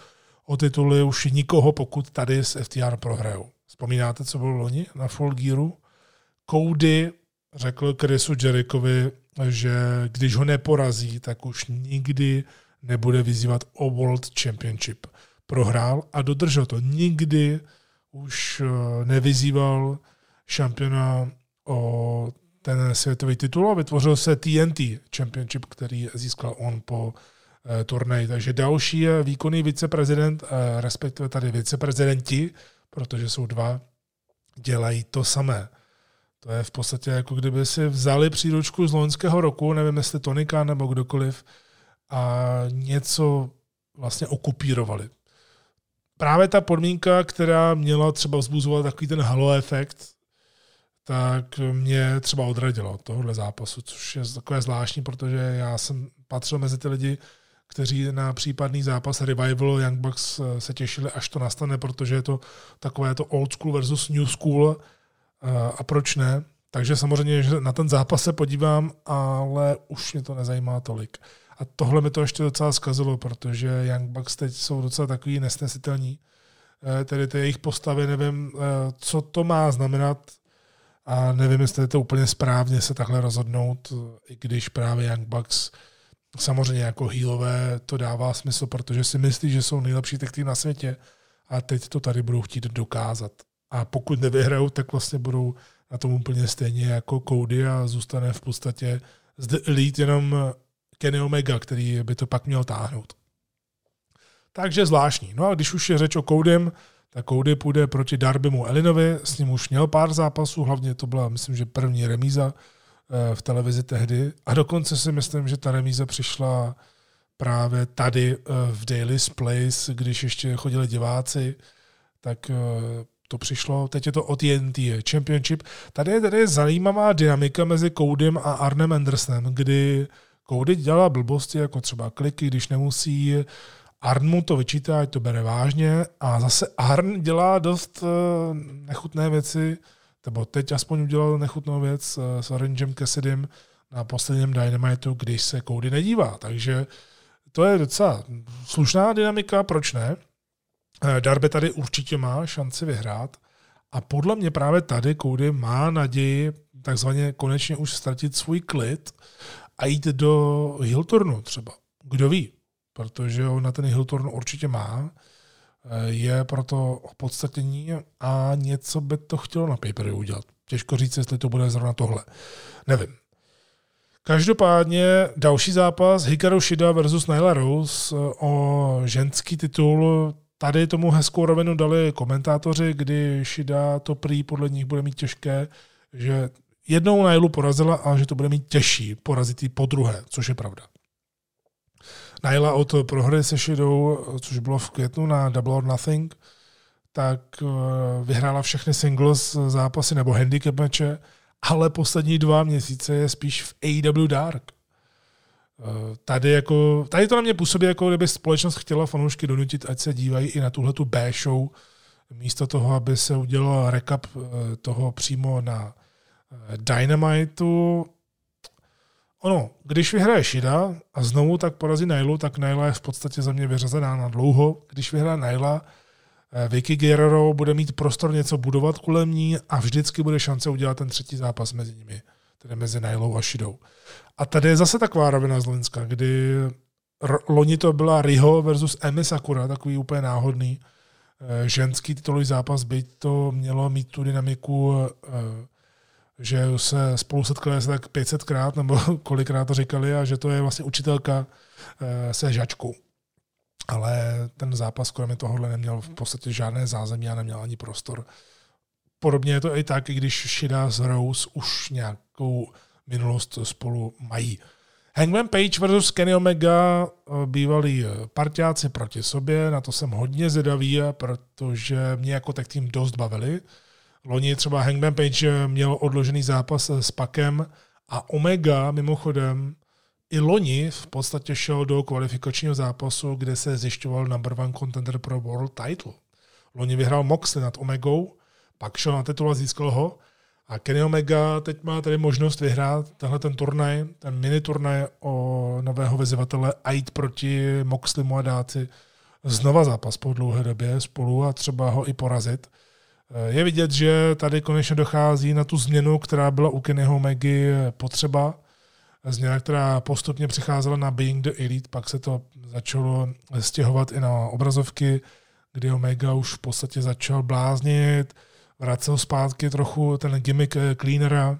o tituly už nikoho, pokud tady s FTR prohrajou. Vzpomínáte, co bylo loni na Full Gearu? Cody řekl Chrisu Jerichovi, že když ho neporazí, tak už nikdy nebude vyzývat o World Championship. Prohrál a dodržel to. Nikdy už eh, nevyzýval šampiona o ten světový titul a vytvořil se TNT Championship, který získal on po eh, turnaji. Takže další výkonný viceprezident, eh, respektive tady viceprezidenti, protože jsou dva, dělají to samé. To je v podstatě jako kdyby si vzali příručku z loňského roku, nevím jestli Tonika nebo kdokoliv, a něco vlastně okupírovali. Právě ta podmínka, která měla třeba vzbuzovat takový ten halo efekt, tak mě třeba odradila od tohohle zápasu, což je takové zvláštní, protože já jsem patřil mezi ty lidi, kteří na případný zápas Revival Young Bucks se těšili, až to nastane, protože je to takové to old school versus new school a proč ne. Takže samozřejmě, že na ten zápas se podívám, ale už mě to nezajímá tolik. A tohle mi to ještě docela zkazilo, protože Young Bucks teď jsou docela takový nesnesitelní. Eh, tedy ty jejich postavy, nevím, co to má znamenat a nevím, jestli je to úplně správně se takhle rozhodnout, i když právě Young Bucks samozřejmě jako healové to dává smysl, protože si myslí, že jsou nejlepší tech na světě a teď to tady budou chtít dokázat. A pokud nevyhrajou, tak vlastně budou na tom úplně stejně jako Cody a zůstane v podstatě z The Elite jenom Kenny Omega, který by to pak měl táhnout. Takže zvláštní. No a když už je řeč o Codym, tak Cody půjde proti Darbymu Elinovi, s ním už měl pár zápasů, hlavně to byla, myslím, že první remíza eh, v televizi tehdy. A dokonce si myslím, že ta remíza přišla právě tady eh, v Daily's Place, když ještě chodili diváci, tak eh, to přišlo, teď je to od TNT Championship. Tady je tady zajímavá dynamika mezi Codym a Arnem Andersonem, kdy Cody dělá blbosti, jako třeba kliky, když nemusí, Arn mu to vyčítá, ať to bere vážně a zase Arn dělá dost uh, nechutné věci, nebo teď aspoň udělal nechutnou věc uh, s Orangem Cassidym na posledním Dynamitu, když se Cody nedívá. Takže to je docela slušná dynamika, proč ne? Uh, Darby tady určitě má šanci vyhrát a podle mě právě tady Cody má naději takzvaně konečně už ztratit svůj klid a jít do Hiltornu třeba. Kdo ví? protože on na ten Hilton určitě má, eh, je proto opodstatnění a něco by to chtělo na papery udělat. Těžko říct, jestli to bude zrovna tohle. Nevím. Každopádně další zápas Hikaru Shida versus Nyla Rose eh, o ženský titul. Tady tomu hezkou rovinu dali komentátoři, kdy Shida to prý podle nich bude mít těžké, že jednou Nylu porazila a že to bude mít těžší porazit ji po druhé, což je pravda. Naila od prohry se Shidou, což bylo v květnu na Double or Nothing, tak eh, vyhrála všechny singles zápasy nebo handicap meče, ale poslední dva měsíce je spíš v AEW Dark. Eh, tady, jako, tady to na mě působí, jako kdyby společnost chtěla fanoušky donutit, ať se dívají i na tuhle tu B show, místo toho, aby se udělal recap eh, toho přímo na Dynamitu, ono, když vyhraje Shida a znovu tak porazí Nailu, tak Naila je v podstatě za mě vyřazená na dlouho. Když vyhraje Naila, eh, Vicky Guerrero bude mít prostor něco budovat kolem ní a vždycky bude šance udělat ten třetí zápas mezi nimi, tedy mezi Nailou a Shidou. A tady je zase taková rovina z Loňska, kdy loni to byla Riho versus Emi Sakura, takový úplně náhodný eh, ženský titulový zápas, byť to mělo mít tu dynamiku eh, že se spolu setkali asi tak 500krát, nebo kolikrát to říkali, a že to je vlastně učitelka eh, se žačkou. Ale ten zápas kromě tohohle neměl v podstatě žádné zázemí a neměl ani prostor. Podobně je to i tak, i když Shida s Rose už nějakou minulost spolu mají. Hangman Page versus Kenny Omega eh, bývalí eh, partiáci proti sobě, na to jsem hodně zvědavý, protože mě jako tak tým dost bavili. Loni třeba Hangman Page měl odložený zápas s Pakem a Omega mimochodem i loni v podstatě šel do kvalifikačního zápasu, kde se zjišťoval number one contender pro world title. Loni vyhrál Moxley nad Omegou, pak šel na titul a získal ho. A Kenny Omega teď má tady možnost vyhrát tenhle ten turnaj, ten mini turnaj o nového vyzývatele a jít proti Moxleymu a dát si znova zápas po dlouhé době spolu a třeba ho i porazit. Je vidět, že tady konečně dochází na tu změnu, která byla u Kennyho Megy potřeba. Změna, která postupně přicházela na Being the Elite, pak se to začalo stěhovat i na obrazovky, kdy Omega už v podstatě začal bláznit, vracel zpátky trochu ten gimmick cleanera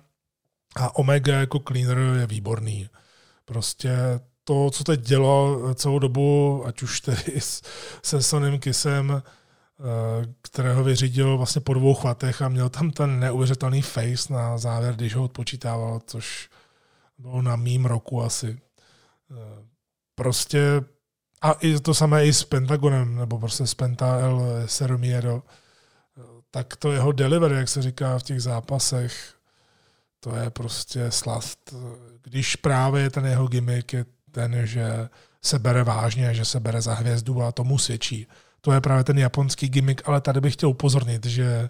a Omega jako cleaner je výborný. Prostě to, co teď dělal celou dobu, ať už tedy se Sonem Kisem, Eh, kterého vyřídil vlastně po dvou chvatech a měl tam ten neuvěřitelný face na závěr, když ho odpočítával, což bylo na mým roku asi. Eh, prostě a i to samé i s Pentagonem, nebo prostě s Penta El Serumiero, eh, tak to jeho delivery, jak se říká v těch zápasech, to je prostě slast. Když právě ten jeho gimmick je ten, že se bere vážně, že se bere za hvězdu a tomu svědčí to je právě ten japonský gimmick, ale tady bych chtěl upozornit, že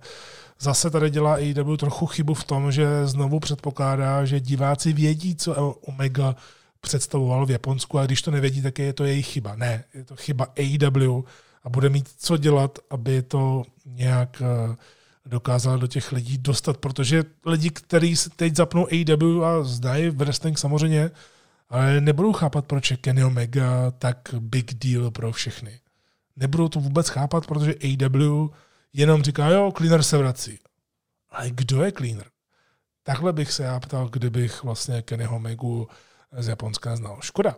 zase tady dělá AEW trochu chybu v tom, že znovu předpokládá, že diváci vědí, co Omega představoval v Japonsku a když to nevědí, tak je to jejich chyba. Ne, je to chyba AEW a bude mít co dělat, aby to nějak eh, dokázal do těch lidí dostat, protože lidi, kteří teď zapnou AEW a zdají v wrestling samozřejmě, ale nebudou chápat, proč je Kenny Omega tak big deal pro všechny nebudou to vůbec chápat, protože AW jenom říká, jo, cleaner se vrací. Ale kdo je cleaner? Takhle bych se já ptal, kdybych vlastně Kennyho Megu z Japonska znal. Škoda.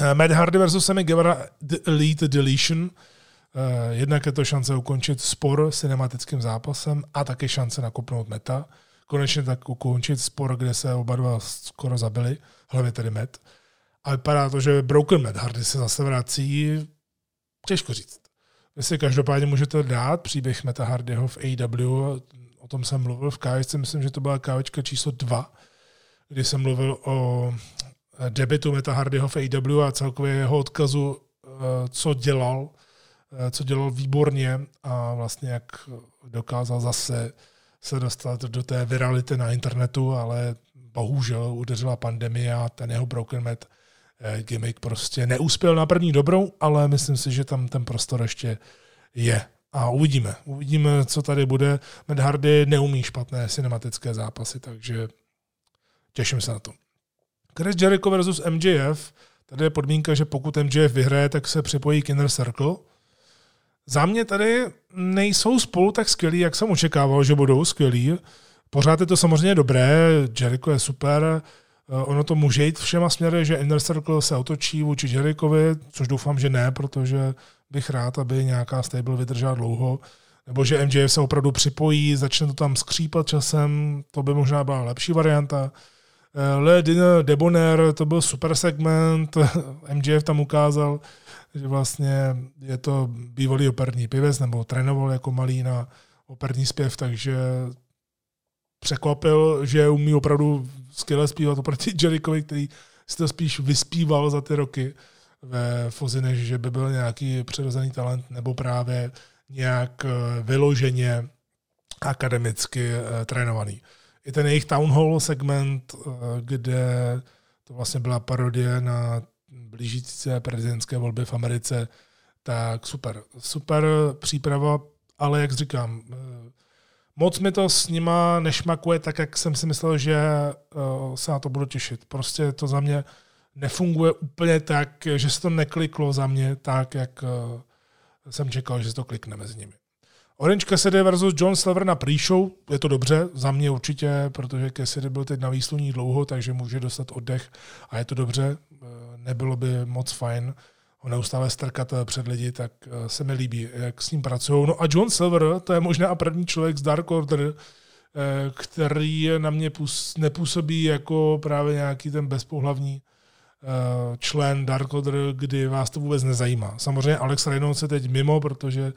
Uh, Matt Hardy versus Sammy Guevara The Elite Deletion. Uh, jednak je to šance ukončit spor cinematickým zápasem a také šance nakopnout meta. Konečně tak ukončit spor, kde se oba dva skoro zabili, hlavně tedy Met. A vypadá to, že Broken Matt Hardy se zase vrací Těžko říct. Vy si každopádně můžete dát příběh Meta Hardyho v AW, o tom jsem mluvil v kávečce, myslím, že to byla kávečka číslo 2, kdy jsem mluvil o debitu Meta Hardyho v AW a celkově jeho odkazu, eh, co dělal, eh, co dělal výborně a vlastně jak dokázal zase se dostat do té virality na internetu, ale bohužel udeřila pandemie a ten jeho Broken Met Eh, gimmick prostě neuspěl na první dobrou, ale myslím si, že tam ten prostor ještě je. A uvidíme. Uvidíme, co tady bude. Matt Hardy neumí špatné cinematické zápasy, takže těším se na to. Chris Jericho versus MJF. Tady je podmínka, že pokud MJF vyhraje, tak se připojí k Inner Circle. Za mě tady nejsou spolu tak skvělí, jak jsem očekával, že budou skvělí. Pořád je to samozřejmě dobré, Jericho je super, Eh, ono to může jít všema směry, že Inner Circle se otočí vůči Jerichovi, což doufám, že ne, protože bych rád, aby nějaká stable vydržela dlouho, nebo že MJF se opravdu připojí, začne to tam skřípat časem, to by možná byla lepší varianta. Eh, Le Debonair, to byl super segment, MJF tam ukázal, že vlastně je to bývalý operní pěvec, nebo trénoval jako malý na operní zpěv, takže překvapil, že umí opravdu skvěle zpívat oproti Jerichovi, který si to spíš vyspíval za ty roky ve Fozi, než že by byl nějaký přirozený talent nebo právě nějak eh, vyloženě akademicky eh, trénovaný. I ten jejich Town Hall segment, eh, kde to vlastně byla parodie na blížící se prezidentské volby v Americe, tak super. Super příprava, ale jak říkám, moc mi to s nima nešmakuje tak, jak jsem si myslel, že uh, se na to budu těšit. Prostě to za mě nefunguje úplně tak, že se to nekliklo za mě tak, jak uh, jsem čekal, že se to klikne mezi nimi. Orange Cassidy versus John Silver na pre-show, je to dobře, za mě určitě, protože Cassidy byl teď na výsluní dlouho, takže může dostat oddech a je to dobře. Nebylo by moc fajn, ho neustále strkat eh, před lidi, tak eh, se mi líbí, jak s ním pracují. No a John Silver, to je možná první člověk z Dark Order, eh, který na mě nepůsobí jako právě nějaký ten bezpohlavní člen Dark Order, kdy vás to vůbec nezajímá. Samozřejmě Alex Reynolds je teď mimo, protože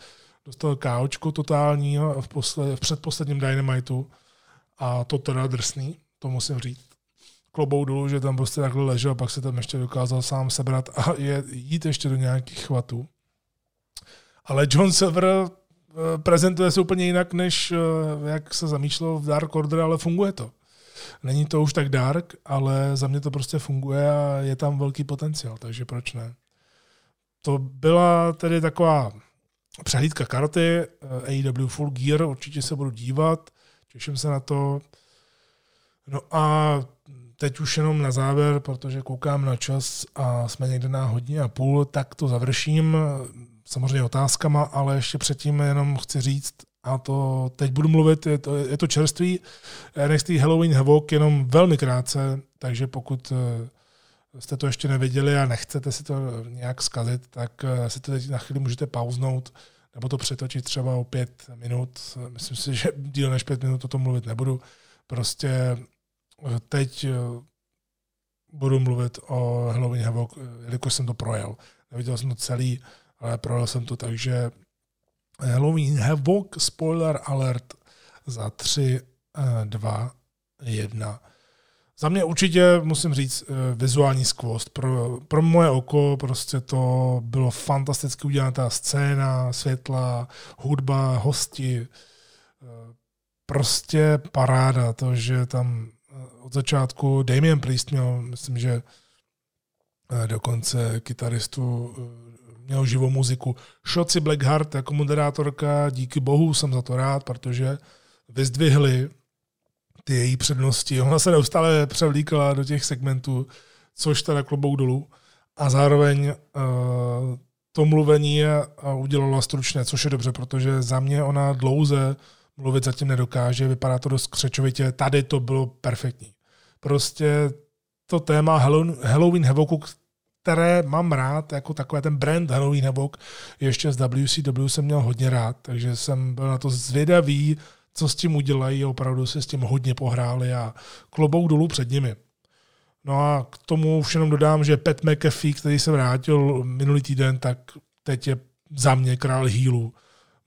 dostal káočku totální v, v předposledním Dynamitu a to teda drsný, to musím říct klobou dolů, že tam prostě takhle ležel pak se tam ještě dokázal sám sebrat a je, jít ještě do nějakých chvatů. Ale John Silver eh, prezentuje se úplně jinak, než eh, jak se zamýšlelo v Dark Order, ale funguje to. Není to už tak dark, ale za mě to prostě funguje a je tam velký potenciál, takže proč ne? To byla tedy taková přehlídka karty, AEW Full Gear, určitě se budu dívat, těším se na to. No a teď už jenom na závěr, protože koukám na čas a jsme někde na hodně a půl, tak to završím samozřejmě otázkama, ale ještě předtím jenom chci říct, a to teď budu mluvit, je to, je to čerství NXT Halloween Havoc jenom velmi krátce, takže pokud eh, jste to ještě neviděli a nechcete si to nějak zkazit, tak eh, si to teď na chvíli můžete pauznout nebo to přetočit třeba o pět minut. Myslím si, že díl než pět minut o tom mluvit nebudu. Prostě teď budu mluvit o Halloween Havoc, jelikož jsem to projel. Neviděl jsem to celý, ale projel jsem to, takže Halloween Havoc, spoiler alert za 3, 2, 1. Za mě určitě musím říct eh, vizuální skvost. Pro, pro moje oko prostě to bylo fantasticky udělaná ta scéna, světla, hudba, hosti. Eh, prostě paráda to, že tam eh, od začátku Damien Priest měl, myslím, že dokonce kytaristu měl živou muziku. Šoci Blackheart jako moderátorka, díky bohu jsem za to rád, protože vyzdvihli ty její přednosti. Ona se neustále převlíkala do těch segmentů, což teda klobouk dolů. A zároveň uh, to mluvení udělala stručně, což je dobře, protože za mě ona dlouze mluvit zatím nedokáže, vypadá to dost křečovitě, tady to bylo perfektní. Prostě to téma Halloween Havoku, které mám rád, jako takové ten brand Halloween Havoc, ještě z WCW jsem měl hodně rád, takže jsem byl na to zvědavý, co s tím udělají, opravdu si s tím hodně pohráli a klobouk dolů před nimi. No a k tomu už jenom dodám, že Pat McAfee, který se vrátil minulý týden, tak teď je za mě král healů.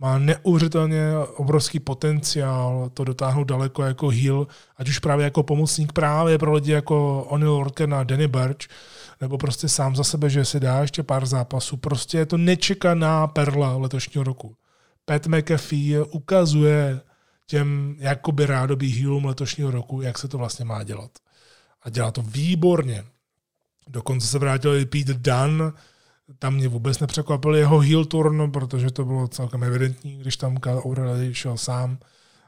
Má neuvěřitelně obrovský potenciál to dotáhnout daleko jako heal, ať už právě jako pomocník právě pro lidi jako O'Neill Orken a Danny Birch, nebo prostě sám za sebe, že si dá ještě pár zápasů. Prostě je to nečekaná perla letošního roku. Pat McAfee ukazuje těm jakoby rádobých healům letošního roku, jak se to vlastně má dělat. A dělá to výborně. Dokonce se vrátil i Pete Dunn, tam mě vůbec nepřekvapil jeho heel turn, protože to bylo celkem evidentní, když tam Kyle O'Reilly šel sám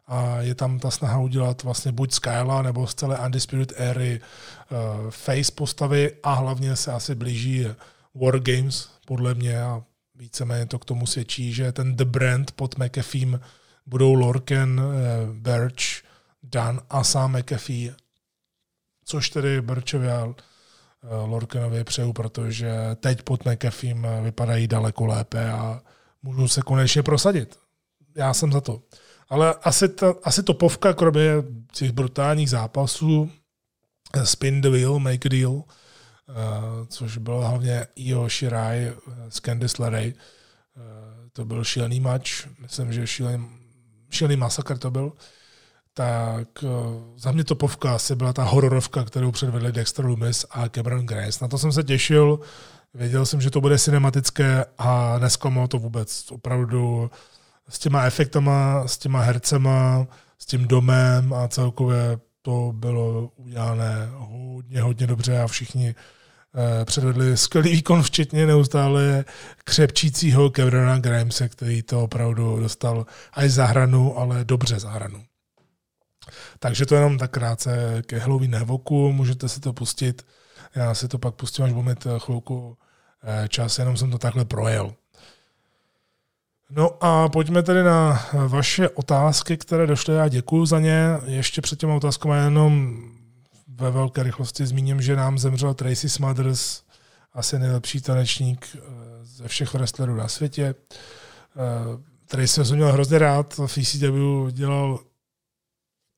a je tam ta snaha udělat vlastně buď Skyla nebo z celé Undisputed Airy uh, face postavy a hlavně se asi blíží War Games, podle mě a víceméně to k tomu svědčí, že ten The Brand pod McAfee budou Lorken, uh, Birch, Dan a sám McAfee, což tedy Birchovi a Lorkenovi přeju, protože teď pod McAfee vypadají daleko lépe a můžou se konečně prosadit. Já jsem za to. Ale asi, ta, asi topovka, kromě těch brutálních zápasů, eh, Spin the Wheel, Make a Deal, což bylo hlavně Io Shirai s Candice LeRae. To byl šílený match, myslím, že šílený, šílený masakr to byl. Tak uh, za mě topovka asi byla ta hororovka, kterou předvedli Dexter Loomis a Cameron Grace. Na to jsem se těšil, věděl jsem, že to bude cinematické a nesklamalo to vůbec. Opravdu s těma efektama, s těma hercema, s tím domem a celkově to bylo udělané hodně, hodně dobře a všichni eh, předvedli skvělý výkon, včetně neustále křepčícího Kevrona Grimese, který to opravdu dostal až za hranu, ale dobře za hranu. Takže to jenom tak krátce ke Halloween Havoku, můžete si to pustit. Já si to pak pustím, až budu mít chvilku eh, čas, jenom jsem to takhle projel. No a pojďme tedy na vaše otázky, které došly. Já děkuji za ně. Ještě před těma otázkama jenom ve velké rychlosti zmíním, že nám zemřel Tracy Smothers, asi nejlepší tanečník eh, ze všech wrestlerů na světě. Eh, Tracy jsem měl hrozně rád, v ECW dělal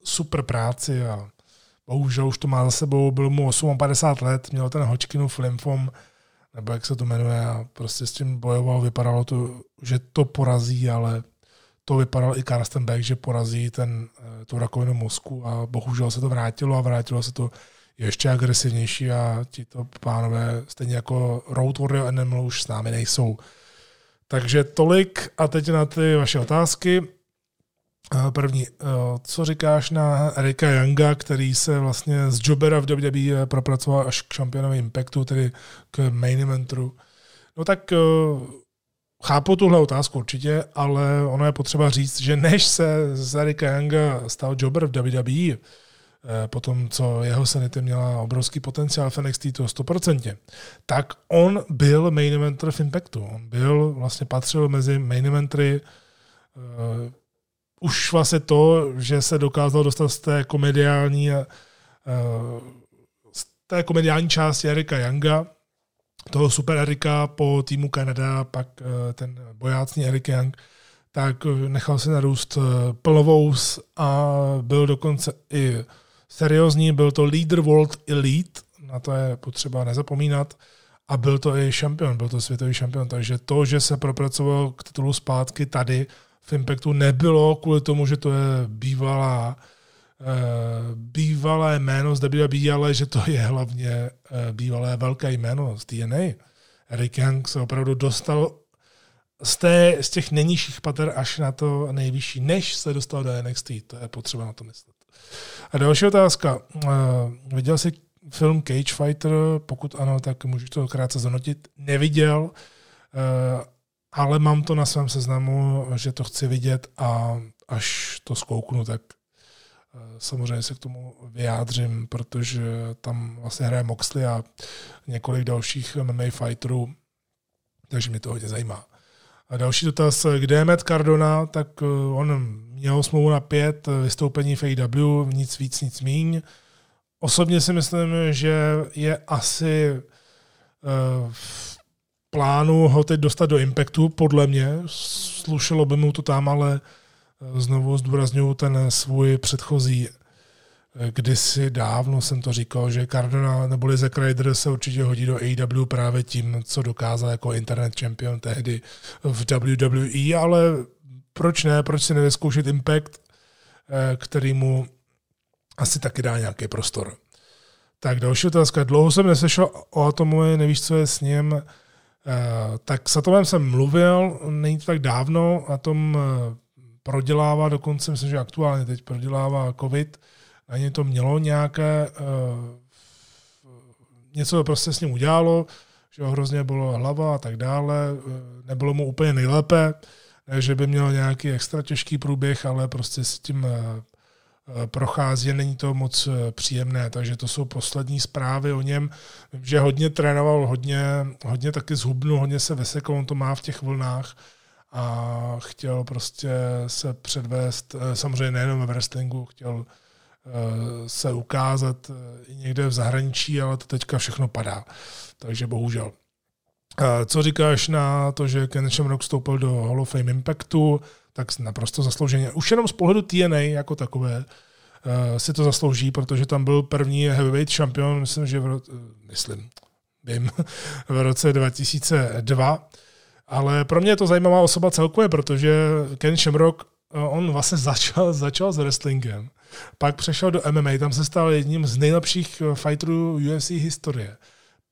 super práci a bohužel už to má za sebou, byl mu 58 let, měl ten Hodgkinův lymfom, nebo jak se to jmenuje, a prostě s tím bojoval, vypadalo to, že to porazí, ale to vypadal i Karsten Beck, že porazí ten, eh, tu rakovinu mozku a bohužel se to vrátilo a vrátilo se to ještě agresivnější a ti to pánové, stejně jako Road Warrior Animal, už s námi nejsou. Takže tolik a teď na ty vaše otázky. První, eh, co říkáš na Erika Younga, který se vlastně z Jobera v WWE propracoval až k šampionovi Impactu, tedy k main eventu. No tak eh, chápu tuhle otázku určitě, ale ono je potřeba říct, že než se z Erika Younga stal jobber v WWE, Eh, po tom, co jeho Sanity měla obrovský potenciál v NXT, to 100%, tak on byl main eventer v Impactu. On byl, vlastně patřil mezi main eventery uh, už vlastně to, že se dokázal dostat z té komediální uh, z té komediální části Erika Younga, toho super Erika po týmu Kanada, pak uh, ten bojácný Erik Young, tak nechal se narůst plnovous a byl dokonce i seriózní, byl to Leader World Elite, na to je potřeba nezapomínat, a byl to i šampion, byl to světový šampion, takže to, že se propracoval k titulu zpátky tady v Impactu, nebylo kvůli tomu, že to je bývalá eh, bývalé jméno z WWE, ale že to je hlavně eh, bývalé velké jméno z TNA. Eric Young se opravdu dostal z, té, z těch nejnižších pater až na to nejvyšší, než se dostal do NXT. To je potřeba na to myslet. A další otázka. Uh, viděl jsi film Cage Fighter? Pokud ano, tak můžu to krátce zanotit. Neviděl, ale mám to na svém seznamu, že to chci vidět a až to zkouknu, tak uh, samozřejmě se k tomu vyjádřím, protože tam vlastně hraje Moxley a několik dalších MMA fighterů, takže mě to hodně zajímá. A další dotaz, kde je Matt Cardona, tak on měl smlouvu na pět vystoupení v AW, nic víc, nic míň. Osobně si myslím, že je asi eh, v plánu ho teď dostat do Impactu, podle mě. Slušelo by mu to tam, ale eh, znovu zdůraznuju ten svůj předchozí eh, kdysi dávno jsem to říkal, že Cardona neboli Zack Ryder se určitě hodí do AW právě tím, co dokázal jako internet champion tehdy v WWE, ale proč ne, proč si nevyzkoušet Impact, eh, který mu asi taky dá nějaký prostor. Tak další otázka. Dlouho jsem neslyšel o Atomovi, nevíš, co je s ním. Eh, tak s Atomem jsem mluvil, není to tak dávno, Atom eh, prodělává, dokonce myslím, že aktuálně teď prodělává covid, na ně to mělo nějaké, něco to prostě s ním udělalo, že hrozně bylo hlava a tak dále, nebylo mu úplně nejlépe, ne, že by měl nějaký extra těžký průběh, ale prostě s tím eh, eh, prochází, není to moc eh, příjemné, takže to jsou poslední zprávy o něm, že hodně trénoval, hodně, hodně taky zhubnul, hodně se vysekl, on to má v těch vlnách a chtěl prostě se předvést, samozřejmě nejenom ve wrestlingu, chtěl se ukázat i někde v zahraničí, ale to teďka všechno padá. Takže bohužel. Co říkáš na to, že Ken Shamrock vstoupil do Hall of Fame Impactu, tak naprosto zaslouženě. Už jenom z pohledu TNA jako takové uh, si to zaslouží, protože tam byl první heavyweight šampion, myslím, že v, ro- myslím, vím, v roce 2002. Ale pro mě je to zajímavá osoba celkově, protože Ken Shamrock, uh, on vlastně začal, začal s wrestlingem. Pak přešel do MMA, tam se stal jedním z nejlepších fighterů UFC historie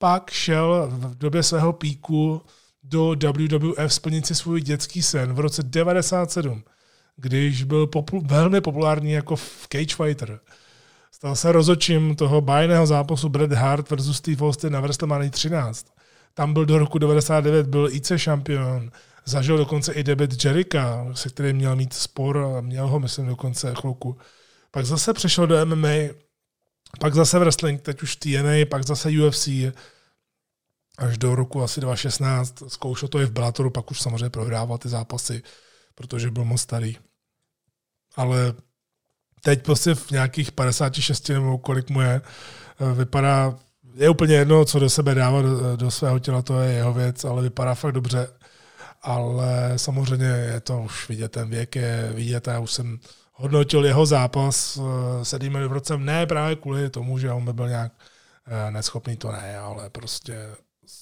pak šel v době svého píku do WWF splnit si svůj dětský sen v roce 97, když byl popul- velmi populární jako v Cage Fighter. Stal se rozočím toho bájného zápasu Bret Hart versus Steve Austin na WrestleMania 13. Tam byl do roku 99, byl IC šampion, zažil dokonce i debit Jericha, se kterým měl mít spor a měl ho, myslím, dokonce chvilku. Pak zase přešel do MMA, pak zase wrestling, teď už TNA, pak zase UFC, až do roku asi 2016. Zkoušel to i v Bellatoru, pak už samozřejmě prohrával ty zápasy, protože byl moc starý. Ale teď prostě v nějakých 56 nebo kolik mu je, vypadá, je úplně jedno, co do sebe dává do, do svého těla, to je jeho věc, ale vypadá fakt dobře. Ale samozřejmě je to už vidět, ten věk je vidět a já už jsem hodnotil jeho zápas eh, s Eddie Vrocem, ne právě kvůli tomu, že on by byl nějak eh, neschopný, to ne, ale prostě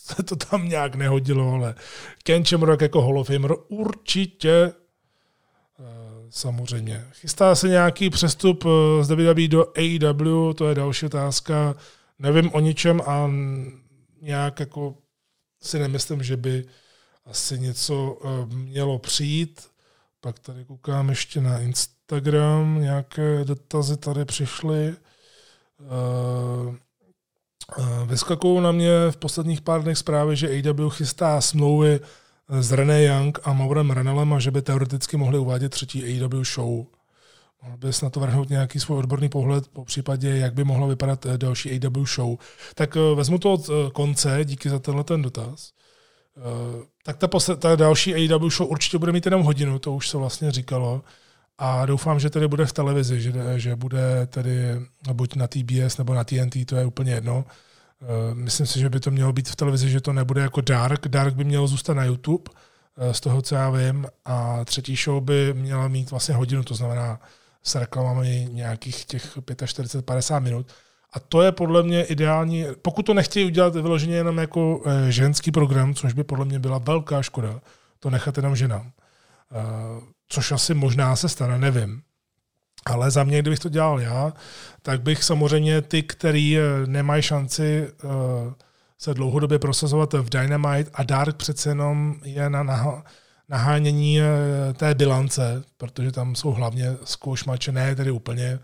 se to tam nějak nehodilo, ale Ken Shamrock jako Hall of Famer určitě eh, samozřejmě. Chystá se nějaký přestup z WWE do AEW, to je další otázka. Nevím o ničem a nějak jako si nemyslím, že by asi něco mělo přijít. Pak tady koukám ještě na Instagram, nějaké dotazy tady přišly. Uh, vyskakují na mě v posledních pár dnech zprávy, že AW chystá smlouvy s René Young a Maurem Ranelem a že by teoreticky mohli uvádět třetí AEW show. Mohl bys na to vrhnout nějaký svůj odborný pohled, po případě, jak by mohla vypadat eh, další AEW show. Tak eh, vezmu to od konce, díky za tenhle ten dotaz. Tak ta, posled, ta další AEW show určitě bude mít jenom hodinu, to už se vlastně říkalo. A doufám, že tedy bude v televizi, že, že bude tedy buď na TBS nebo na TNT, to je úplně jedno. Eh, myslím si, že by to mělo být v televizi, že to nebude jako Dark. Dark by mělo zůstat na YouTube, eh, z toho, co já vím. A třetí show by měla mít vlastně hodinu, to znamená s reklamami nějakých těch 45-50 minut. A to je podle mě ideální, pokud to nechtějí udělat vyloženě jenom jako eh, ženský program, což by podle mě byla velká škoda, to nechat jenom ženám. Což asi možná se stane, nevím. Ale za mě, kdybych to dělal já, tak bych samozřejmě ty, který eh, nemají šanci uh, se dlouhodobě prosazovat v Dynamite a Dark přece jenom je na nahánění uh, té bilance, protože tam jsou hlavně zkoušmače, ne tedy úplně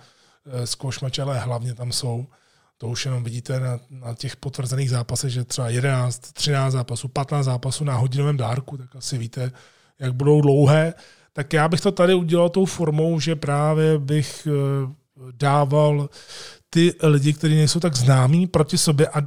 zkoušmače, ale hlavně tam jsou. To už jenom vidíte na, na těch potvrzených zápasech, že třeba 11, 13 zápasů, 15 zápasů na hodinovém dárku, tak asi víte, jak budou dlouhé tak já bych to tady udělal tou formou, že právě bych eh, dával ty lidi, kteří nejsou tak známí proti sobě a eh,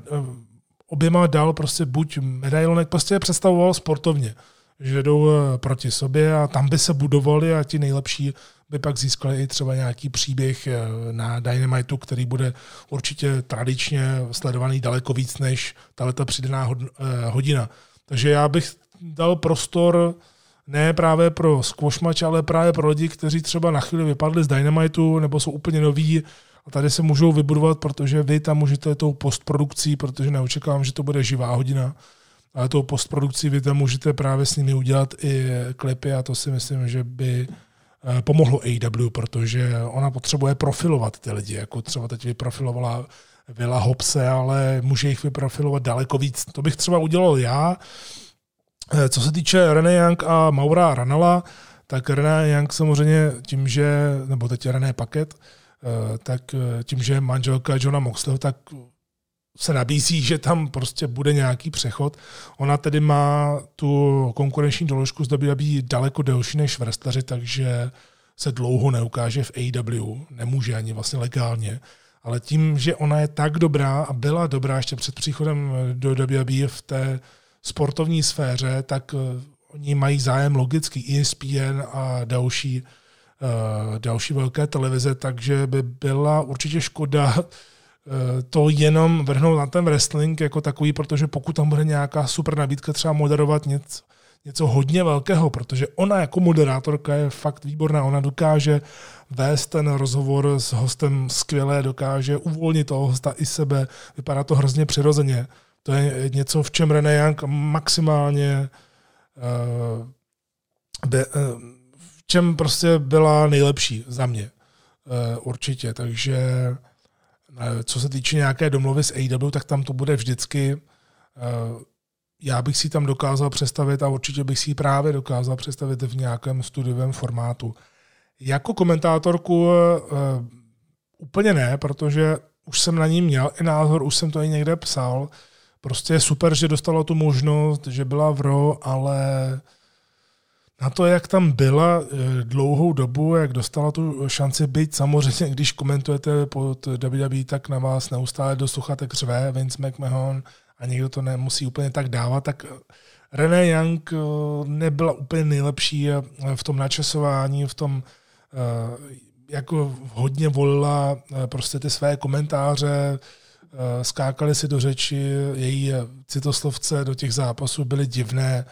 oběma dal prostě buď medailonek, prostě je představoval sportovně, že jdou eh, proti sobě a tam by se budovali a ti nejlepší by pak získali i třeba nějaký příběh na Dynamitu, který bude určitě tradičně sledovaný daleko víc než tato přidaná hodina. Takže já bych dal prostor ne právě pro squash match, ale právě pro lidi, kteří třeba na chvíli vypadli z Dynamitu nebo jsou úplně noví a tady se můžou vybudovat, protože vy tam můžete tou postprodukcí, protože neočekávám, že to bude živá hodina, ale tou postprodukcí vy tam můžete právě s nimi udělat i klipy a to si myslím, že by eh, pomohlo AW, protože ona potřebuje profilovat ty lidi, jako třeba teď vyprofilovala Vila Hopse, ale může jich vyprofilovat daleko víc. To bych třeba udělal já, co se týče René Young a Maura Ranala, tak René Young samozřejmě tím, že, nebo teď René Paket, eh, tak eh, tím, že manželka Johna Moxleyho, tak se nabízí, že tam prostě bude nějaký přechod. Ona tedy má tu konkurenční doložku z doby daleko delší než wrestleri, takže se dlouho neukáže v AW, nemůže ani vlastně legálně. Ale tím, že ona je tak dobrá a byla dobrá ještě před příchodem do WWE v té sportovní sféře, tak eh, oni mají zájem logicky ESPN a další, uh, další velké televize, takže by byla určitě škoda uh, to jenom vrhnout na ten wrestling jako takový, protože pokud tam bude nějaká super nabídka třeba moderovat něco, něco hodně velkého, protože ona jako moderátorka je fakt výborná, ona dokáže vést ten rozhovor s hostem skvěle, dokáže uvolnit toho hosta i sebe, vypadá to hrozně přirozeně. To je něco, v čem René Young maximálně uh, be, uh, v čem prostě byla nejlepší za mě. Uh, určitě. Takže co se týče nějaké domluvy s AW, tak tam to bude vždycky. Já bych si tam dokázal představit a určitě bych si právě dokázal představit v nějakém studiovém formátu. Jako komentátorku úplně ne, protože už jsem na ní měl i názor, už jsem to i někde psal, Prostě je super, že dostala tu možnost, že byla v RO, ale na to, jak tam byla eh, dlouhou dobu, jak dostala tu šanci být, samozřejmě, když komentujete pod WWE, tak na vás neustále do sluchatek řve Vince McMahon a někdo to nemusí úplně tak dávat, tak René Young eh, nebyla úplně nejlepší eh, v tom načasování, v tom, jako hodně volila prostě ty své komentáře, Eh, skákali si do řeči, její citoslovce do těch zápasů byly divné.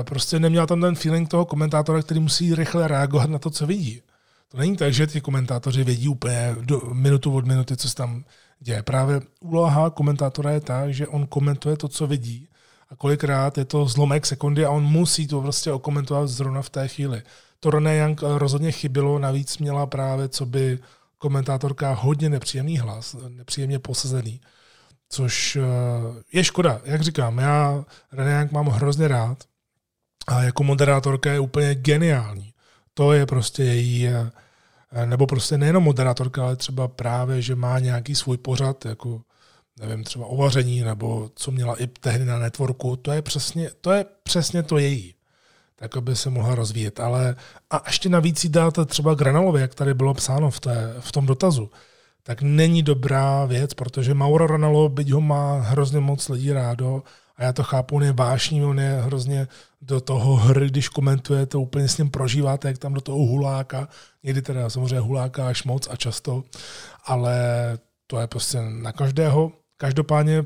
Eh, prostě neměla tam ten feeling toho komentátora, který musí rychle reagovat na to, co vidí. To není tak, že ti komentátoři vědí úplně do, minutu od minuty, co se tam děje. Právě úloha komentátora je tak, že on komentuje to, co vidí a kolikrát je to zlomek sekundy a on musí to prostě okomentovat zrovna v té chvíli. To René Young rozhodně chybilo, navíc měla právě, co by komentátorka hodně nepříjemný hlas, nepříjemně posazený, což eh, je škoda. Jak říkám, já René mám hrozně rád a jako moderátorka je úplně geniální. To je prostě její, eh, nebo prostě nejenom moderátorka, ale třeba právě, že má nějaký svůj pořad, jako nevím, třeba o vaření, nebo co měla i tehdy na networku, to je přesně to, je přesně to její. Tak aby se mohla rozvíjet. Ale a ještě navíc jí dáte třeba Granalovi, jak tady bylo psáno v, té, v tom dotazu, tak není dobrá věc, protože Mauro Ranalo, byť ho má hrozně moc lidí rádo, a já to chápu, on je vášní, on je hrozně do toho hry, když komentuje, to úplně s ním prožíváte, jak tam do toho huláka, někdy teda samozřejmě huláka až moc a často, ale to je prostě na každého. Každopádně,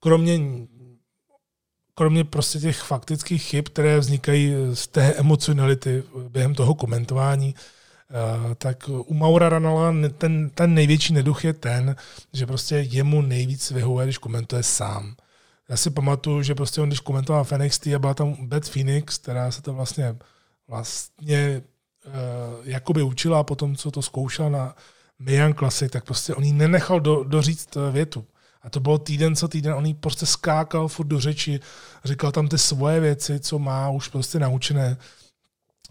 kromě kromě prostě těch faktických chyb, které vznikají z té emocionality během toho komentování, eh, tak u Maura Ranala ten, ten největší neduch je ten, že prostě jemu nejvíc vyhovuje, když komentuje sám. Já si pamatuju, že prostě on, když komentoval Phoenix a byla tam Beth Phoenix, která se to vlastně vlastně uh, jakoby učila a potom, co to zkoušela na Mayan Classic, tak prostě on jí nenechal do, doříct větu. A to bylo týden co týden, on jí prostě skákal furt do řeči, říkal tam ty svoje věci, co má už prostě naučené.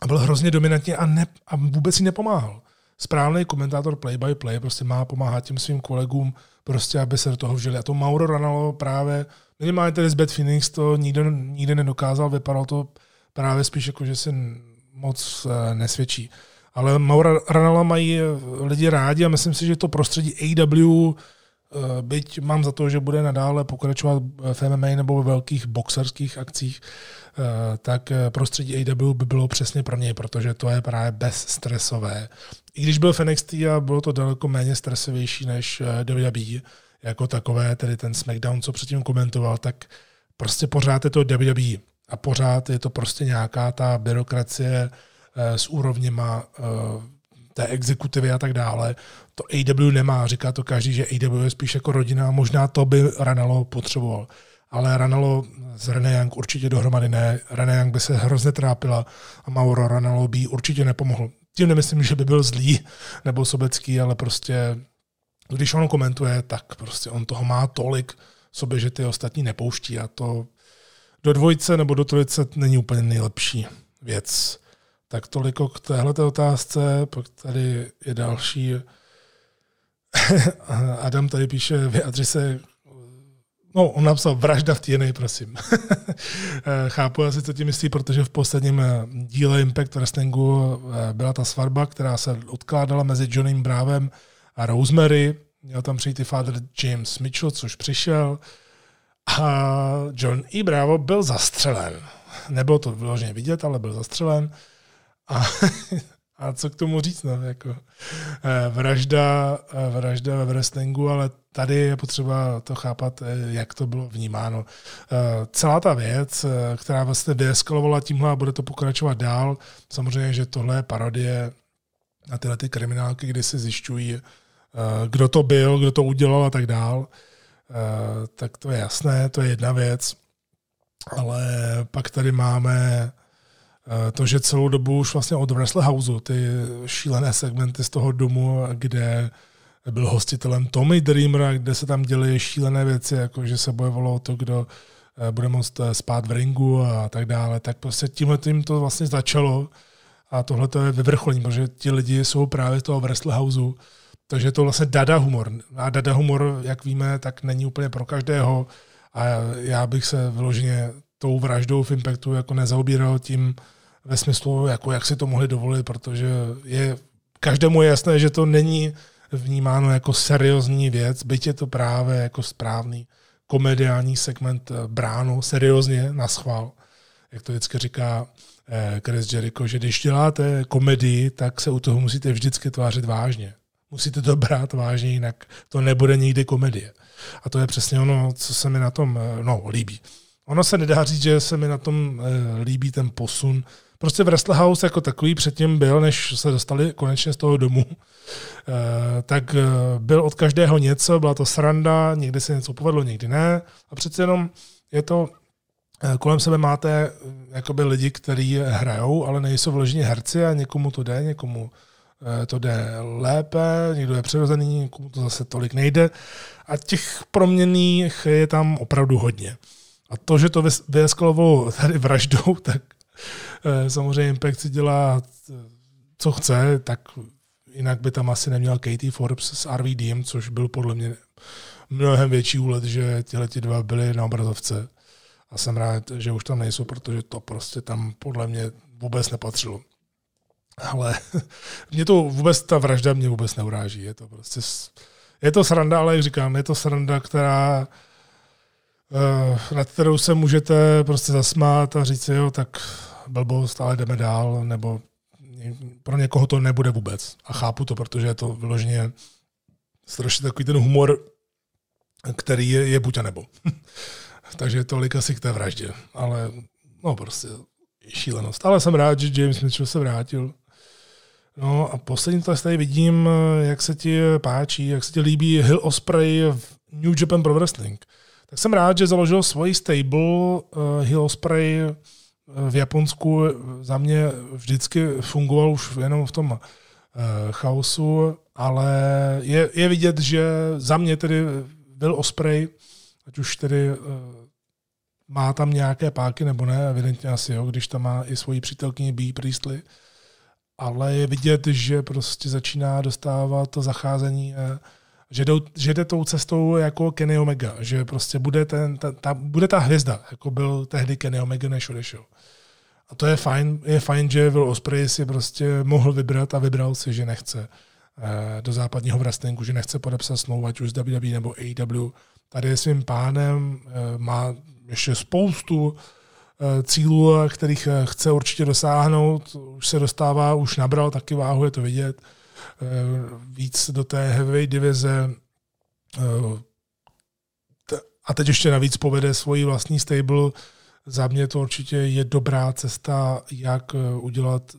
A byl hrozně dominantní a, ne, a vůbec jí nepomáhal. Správný komentátor play by play prostě má pomáhat těm svým kolegům, prostě aby se do toho vžili. A to Mauro Ranalo právě, minimálně tedy z Bad Phoenix, to nikdo nikdy nedokázal, vypadalo to právě spíš jako, že se moc uh, nesvědčí. Ale Mauro Ranala mají lidi rádi a myslím si, že to prostředí AW Eh, byť mám za to, že bude nadále pokračovat v MMA nebo ve velkých boxerských akcích, eh, tak eh, prostředí AW by bylo přesně pro něj, protože to je právě bezstresové. I když byl NXT a bylo to daleko méně stresovější než WWE, jako takové, tedy ten SmackDown, co předtím komentoval, tak prostě pořád je to WWE a pořád je to prostě nějaká ta byrokracie s úrovněma té exekutivy a tak dále. To AW nemá, říká to každý, že AW je spíš jako rodina, možná to by Ranalo potřeboval. Ale Ranalo s René Young určitě dohromady ne. René Young by se hrozně trápila a Mauro Ranalo by určitě nepomohl. Tím nemyslím, že by byl zlý nebo sobecký, ale prostě když on komentuje, tak prostě on toho má tolik sobě, že ty ostatní nepouští a to do dvojce nebo do trojice není úplně nejlepší věc. Tak toliko k téhle otázce, pak tady je další. Adam tady píše, vyjadři se No, on napsal vražda v TNA, prosím. Chápu asi, co tím myslí, protože v posledním díle Impact Wrestlingu eh, byla ta svatba, která se odkládala mezi Johnem Brávem a Rosemary. Měl tam přijít i father James Mitchell, což přišel. A John E. Bravo byl zastřelen. Nebylo to vyloženě vidět, ale byl zastřelen. A, a co k tomu říct, no, jako eh, vražda, eh, vražda ve wrestlingu, ale tady je potřeba to chápat, eh, jak to bylo vnímáno. Celá ta věc, která vlastně deeskalovala tímhle a bude to pokračovat dál, samozřejmě, že tohle je parodie na tyhle ty kriminálky, kdy se zjišťují, kdo to byl, kdo to udělal a tak dál, tak to je jasné, to je jedna věc. Ale pak tady máme to, že celou dobu už vlastně od Wrestle Houseu, ty šílené segmenty z toho domu, kde byl hostitelem Tommy Dreamer, kde se tam děly šílené věci, jako že se bojovalo o to, kdo eh, bude moct eh, spát v ringu a tak dále, tak prostě tímhle tím to vlastně začalo a tohle to je vyvrcholení, protože ti lidi jsou právě z toho Wrestle Houseu, takže je to vlastně dada humor. A dada humor, jak víme, tak není úplně pro každého a já bych se vyloženě tou vraždou v Impactu jako nezaobíral tím ve smyslu, jako jak si to mohli dovolit, protože je každému je jasné, že to není vnímáno jako seriózní věc, byť je to právě jako správný komediální segment eh, bránu seriózně na schvál. Jak to vždycky říká eh, Chris Jericho, že když děláte komedii, tak se u toho musíte vždycky tvářit vážně. Musíte to brát vážně, jinak to nebude nikdy komedie. A to je přesně ono, co se mi na tom eh, no, líbí. Ono se nedá říct, že se mi na tom líbí ten posun Prostě Wrestle House jako takový předtím byl, než se dostali konečně z toho domu, eh, tak eh, byl od každého něco, byla to sranda, někdy se něco povedlo, někdy ne. A přece jenom je to, eh, kolem sebe máte jakoby lidi, kteří hrajou, ale nejsou vložení herci a někomu to jde, někomu to jde lépe, někdo je přirozený, někomu to zase tolik nejde. A těch proměných je tam opravdu hodně. A to, že to vyeskalovalo tady vraždou, tak Eh, samozřejmě Impact si dělá, eh, co chce, tak jinak by tam asi neměl Katie Forbes s RVDem, což byl podle mě mnohem větší úlet, že tyhle dva byli na obrazovce. A jsem rád, že už tam nejsou, protože to prostě tam podle mě vůbec nepatřilo. Ale mě to vůbec, ta vražda mě vůbec neuráží. Je to prostě, je to sranda, ale jak říkám, je to sranda, která, nad kterou se můžete prostě zasmát a říct si, jo, tak blbost, ale jdeme dál, nebo pro někoho to nebude vůbec. A chápu to, protože je to vyloženě strašně takový ten humor, který je, je buď a nebo. Takže tolik asi k té vraždě. Ale no prostě šílenost. Ale jsem rád, že James Mitchell se vrátil. No a poslední to tady vidím, jak se ti páčí, jak se ti líbí Hill Osprey v New Japan Pro Wrestling. Tak jsem rád, že založil svoji stable uh, Hill Osprey eh, v Japonsku. Za mě vždycky fungoval už jenom v tom uh, chaosu, ale je, je vidět, že za mě tedy Will Osprey, ať už tedy uh, má tam nějaké páky nebo ne, evidentně asi jo, když tam má i svoji přítelkyni B. Priestley, ale je vidět, že prostě začíná dostávat to zacházení, eh, že, jdou, že jde tou cestou jako Kenny Omega, že prostě bude, ten, ta, ta, bude ta hvězda, jako byl tehdy Kenny Omega, než odešel. A to je fajn, je fajn, že Will Ospreay si prostě mohl vybrat a vybral si, že nechce eh, do západního wrestlingu, že nechce podepsat smlouvu, ať už z WWE nebo AEW. Tady je svým pánem, eh, má ještě spoustu Eh, cílů, kterých chce určitě dosáhnout. Už se dostává, už nabral taky váhu, je to vidět. Eh, víc do té heavyweight divize. A teď ještě navíc povede svoji vlastní stable. Za mě to určitě je dobrá cesta, jak udělat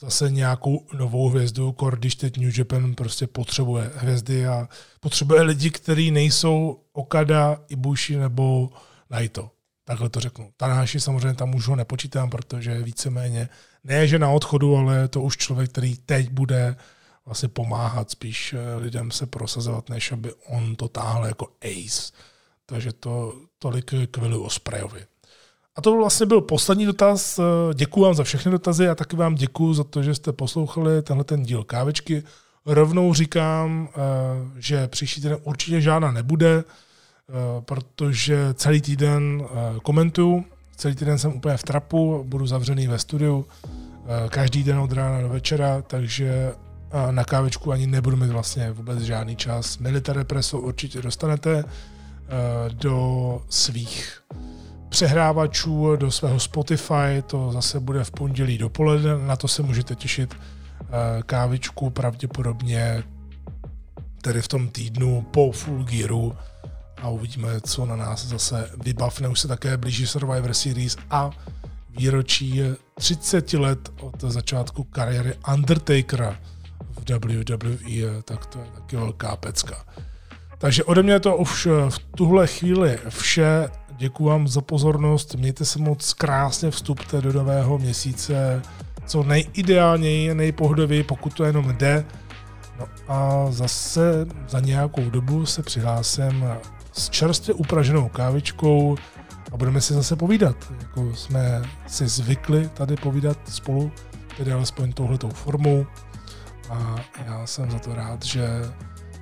zase nějakou novou hvězdu, kor když teď New Japan prostě potřebuje hvězdy a potřebuje lidi, kteří nejsou Okada, Ibushi nebo Naito. Takhle to řeknu. Tanáši samozřejmě tam už ho nepočítám, protože je víceméně, ne že na odchodu, ale to už člověk, který teď bude vlastně pomáhat spíš eh, lidem se prosazovat, než aby on to táhl jako ace. Takže to tolik k Willu Osprejovi. A to vlastně byl poslední dotaz. Eh, děkuji vám za všechny dotazy a taky vám děkuji za to, že jste poslouchali tenhle ten díl kávečky. Rovnou říkám, eh, že příští týden určitě žádná nebude. Protože celý týden komentuju, celý týden jsem úplně v trapu, budu zavřený ve studiu, eh, každý den od rána do večera, takže na kávečku ani nebudu mít vlastně vůbec žádný čas. Military Presso určitě dostanete do svých přehrávačů, do svého Spotify, to zase bude v pondělí dopoledne, na to se můžete těšit kávičku pravděpodobně tedy v tom týdnu po Full Gearu, a uvidíme, co na nás zase vybavne. Už se také blíží Survivor Series a výročí 30 let od začátku kariéry Undertakera v WWE, tak to je taky velká pecka. Takže ode mě to už v tuhle chvíli vše. Děkuji vám za pozornost, mějte se moc krásně, vstupte do nového měsíce co nejideálněji, nejpohodověji, pokud to jenom jde. No a zase za nějakou dobu se přihlásím s čerstvě upraženou kávičkou a budeme si zase povídat. Jako jsme si zvykli tady povídat spolu, tedy alespoň touhletou formou. A já jsem za to rád, že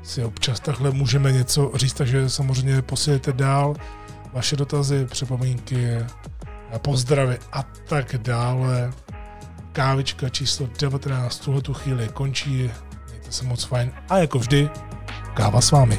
si občas takhle můžeme něco říct, takže samozřejmě posílejte dál vaše dotazy, připomínky, pozdravy a tak dále. Kávička číslo 19 v tuhletu chvíli končí, mějte se moc fajn a jako vždy, káva s vámi.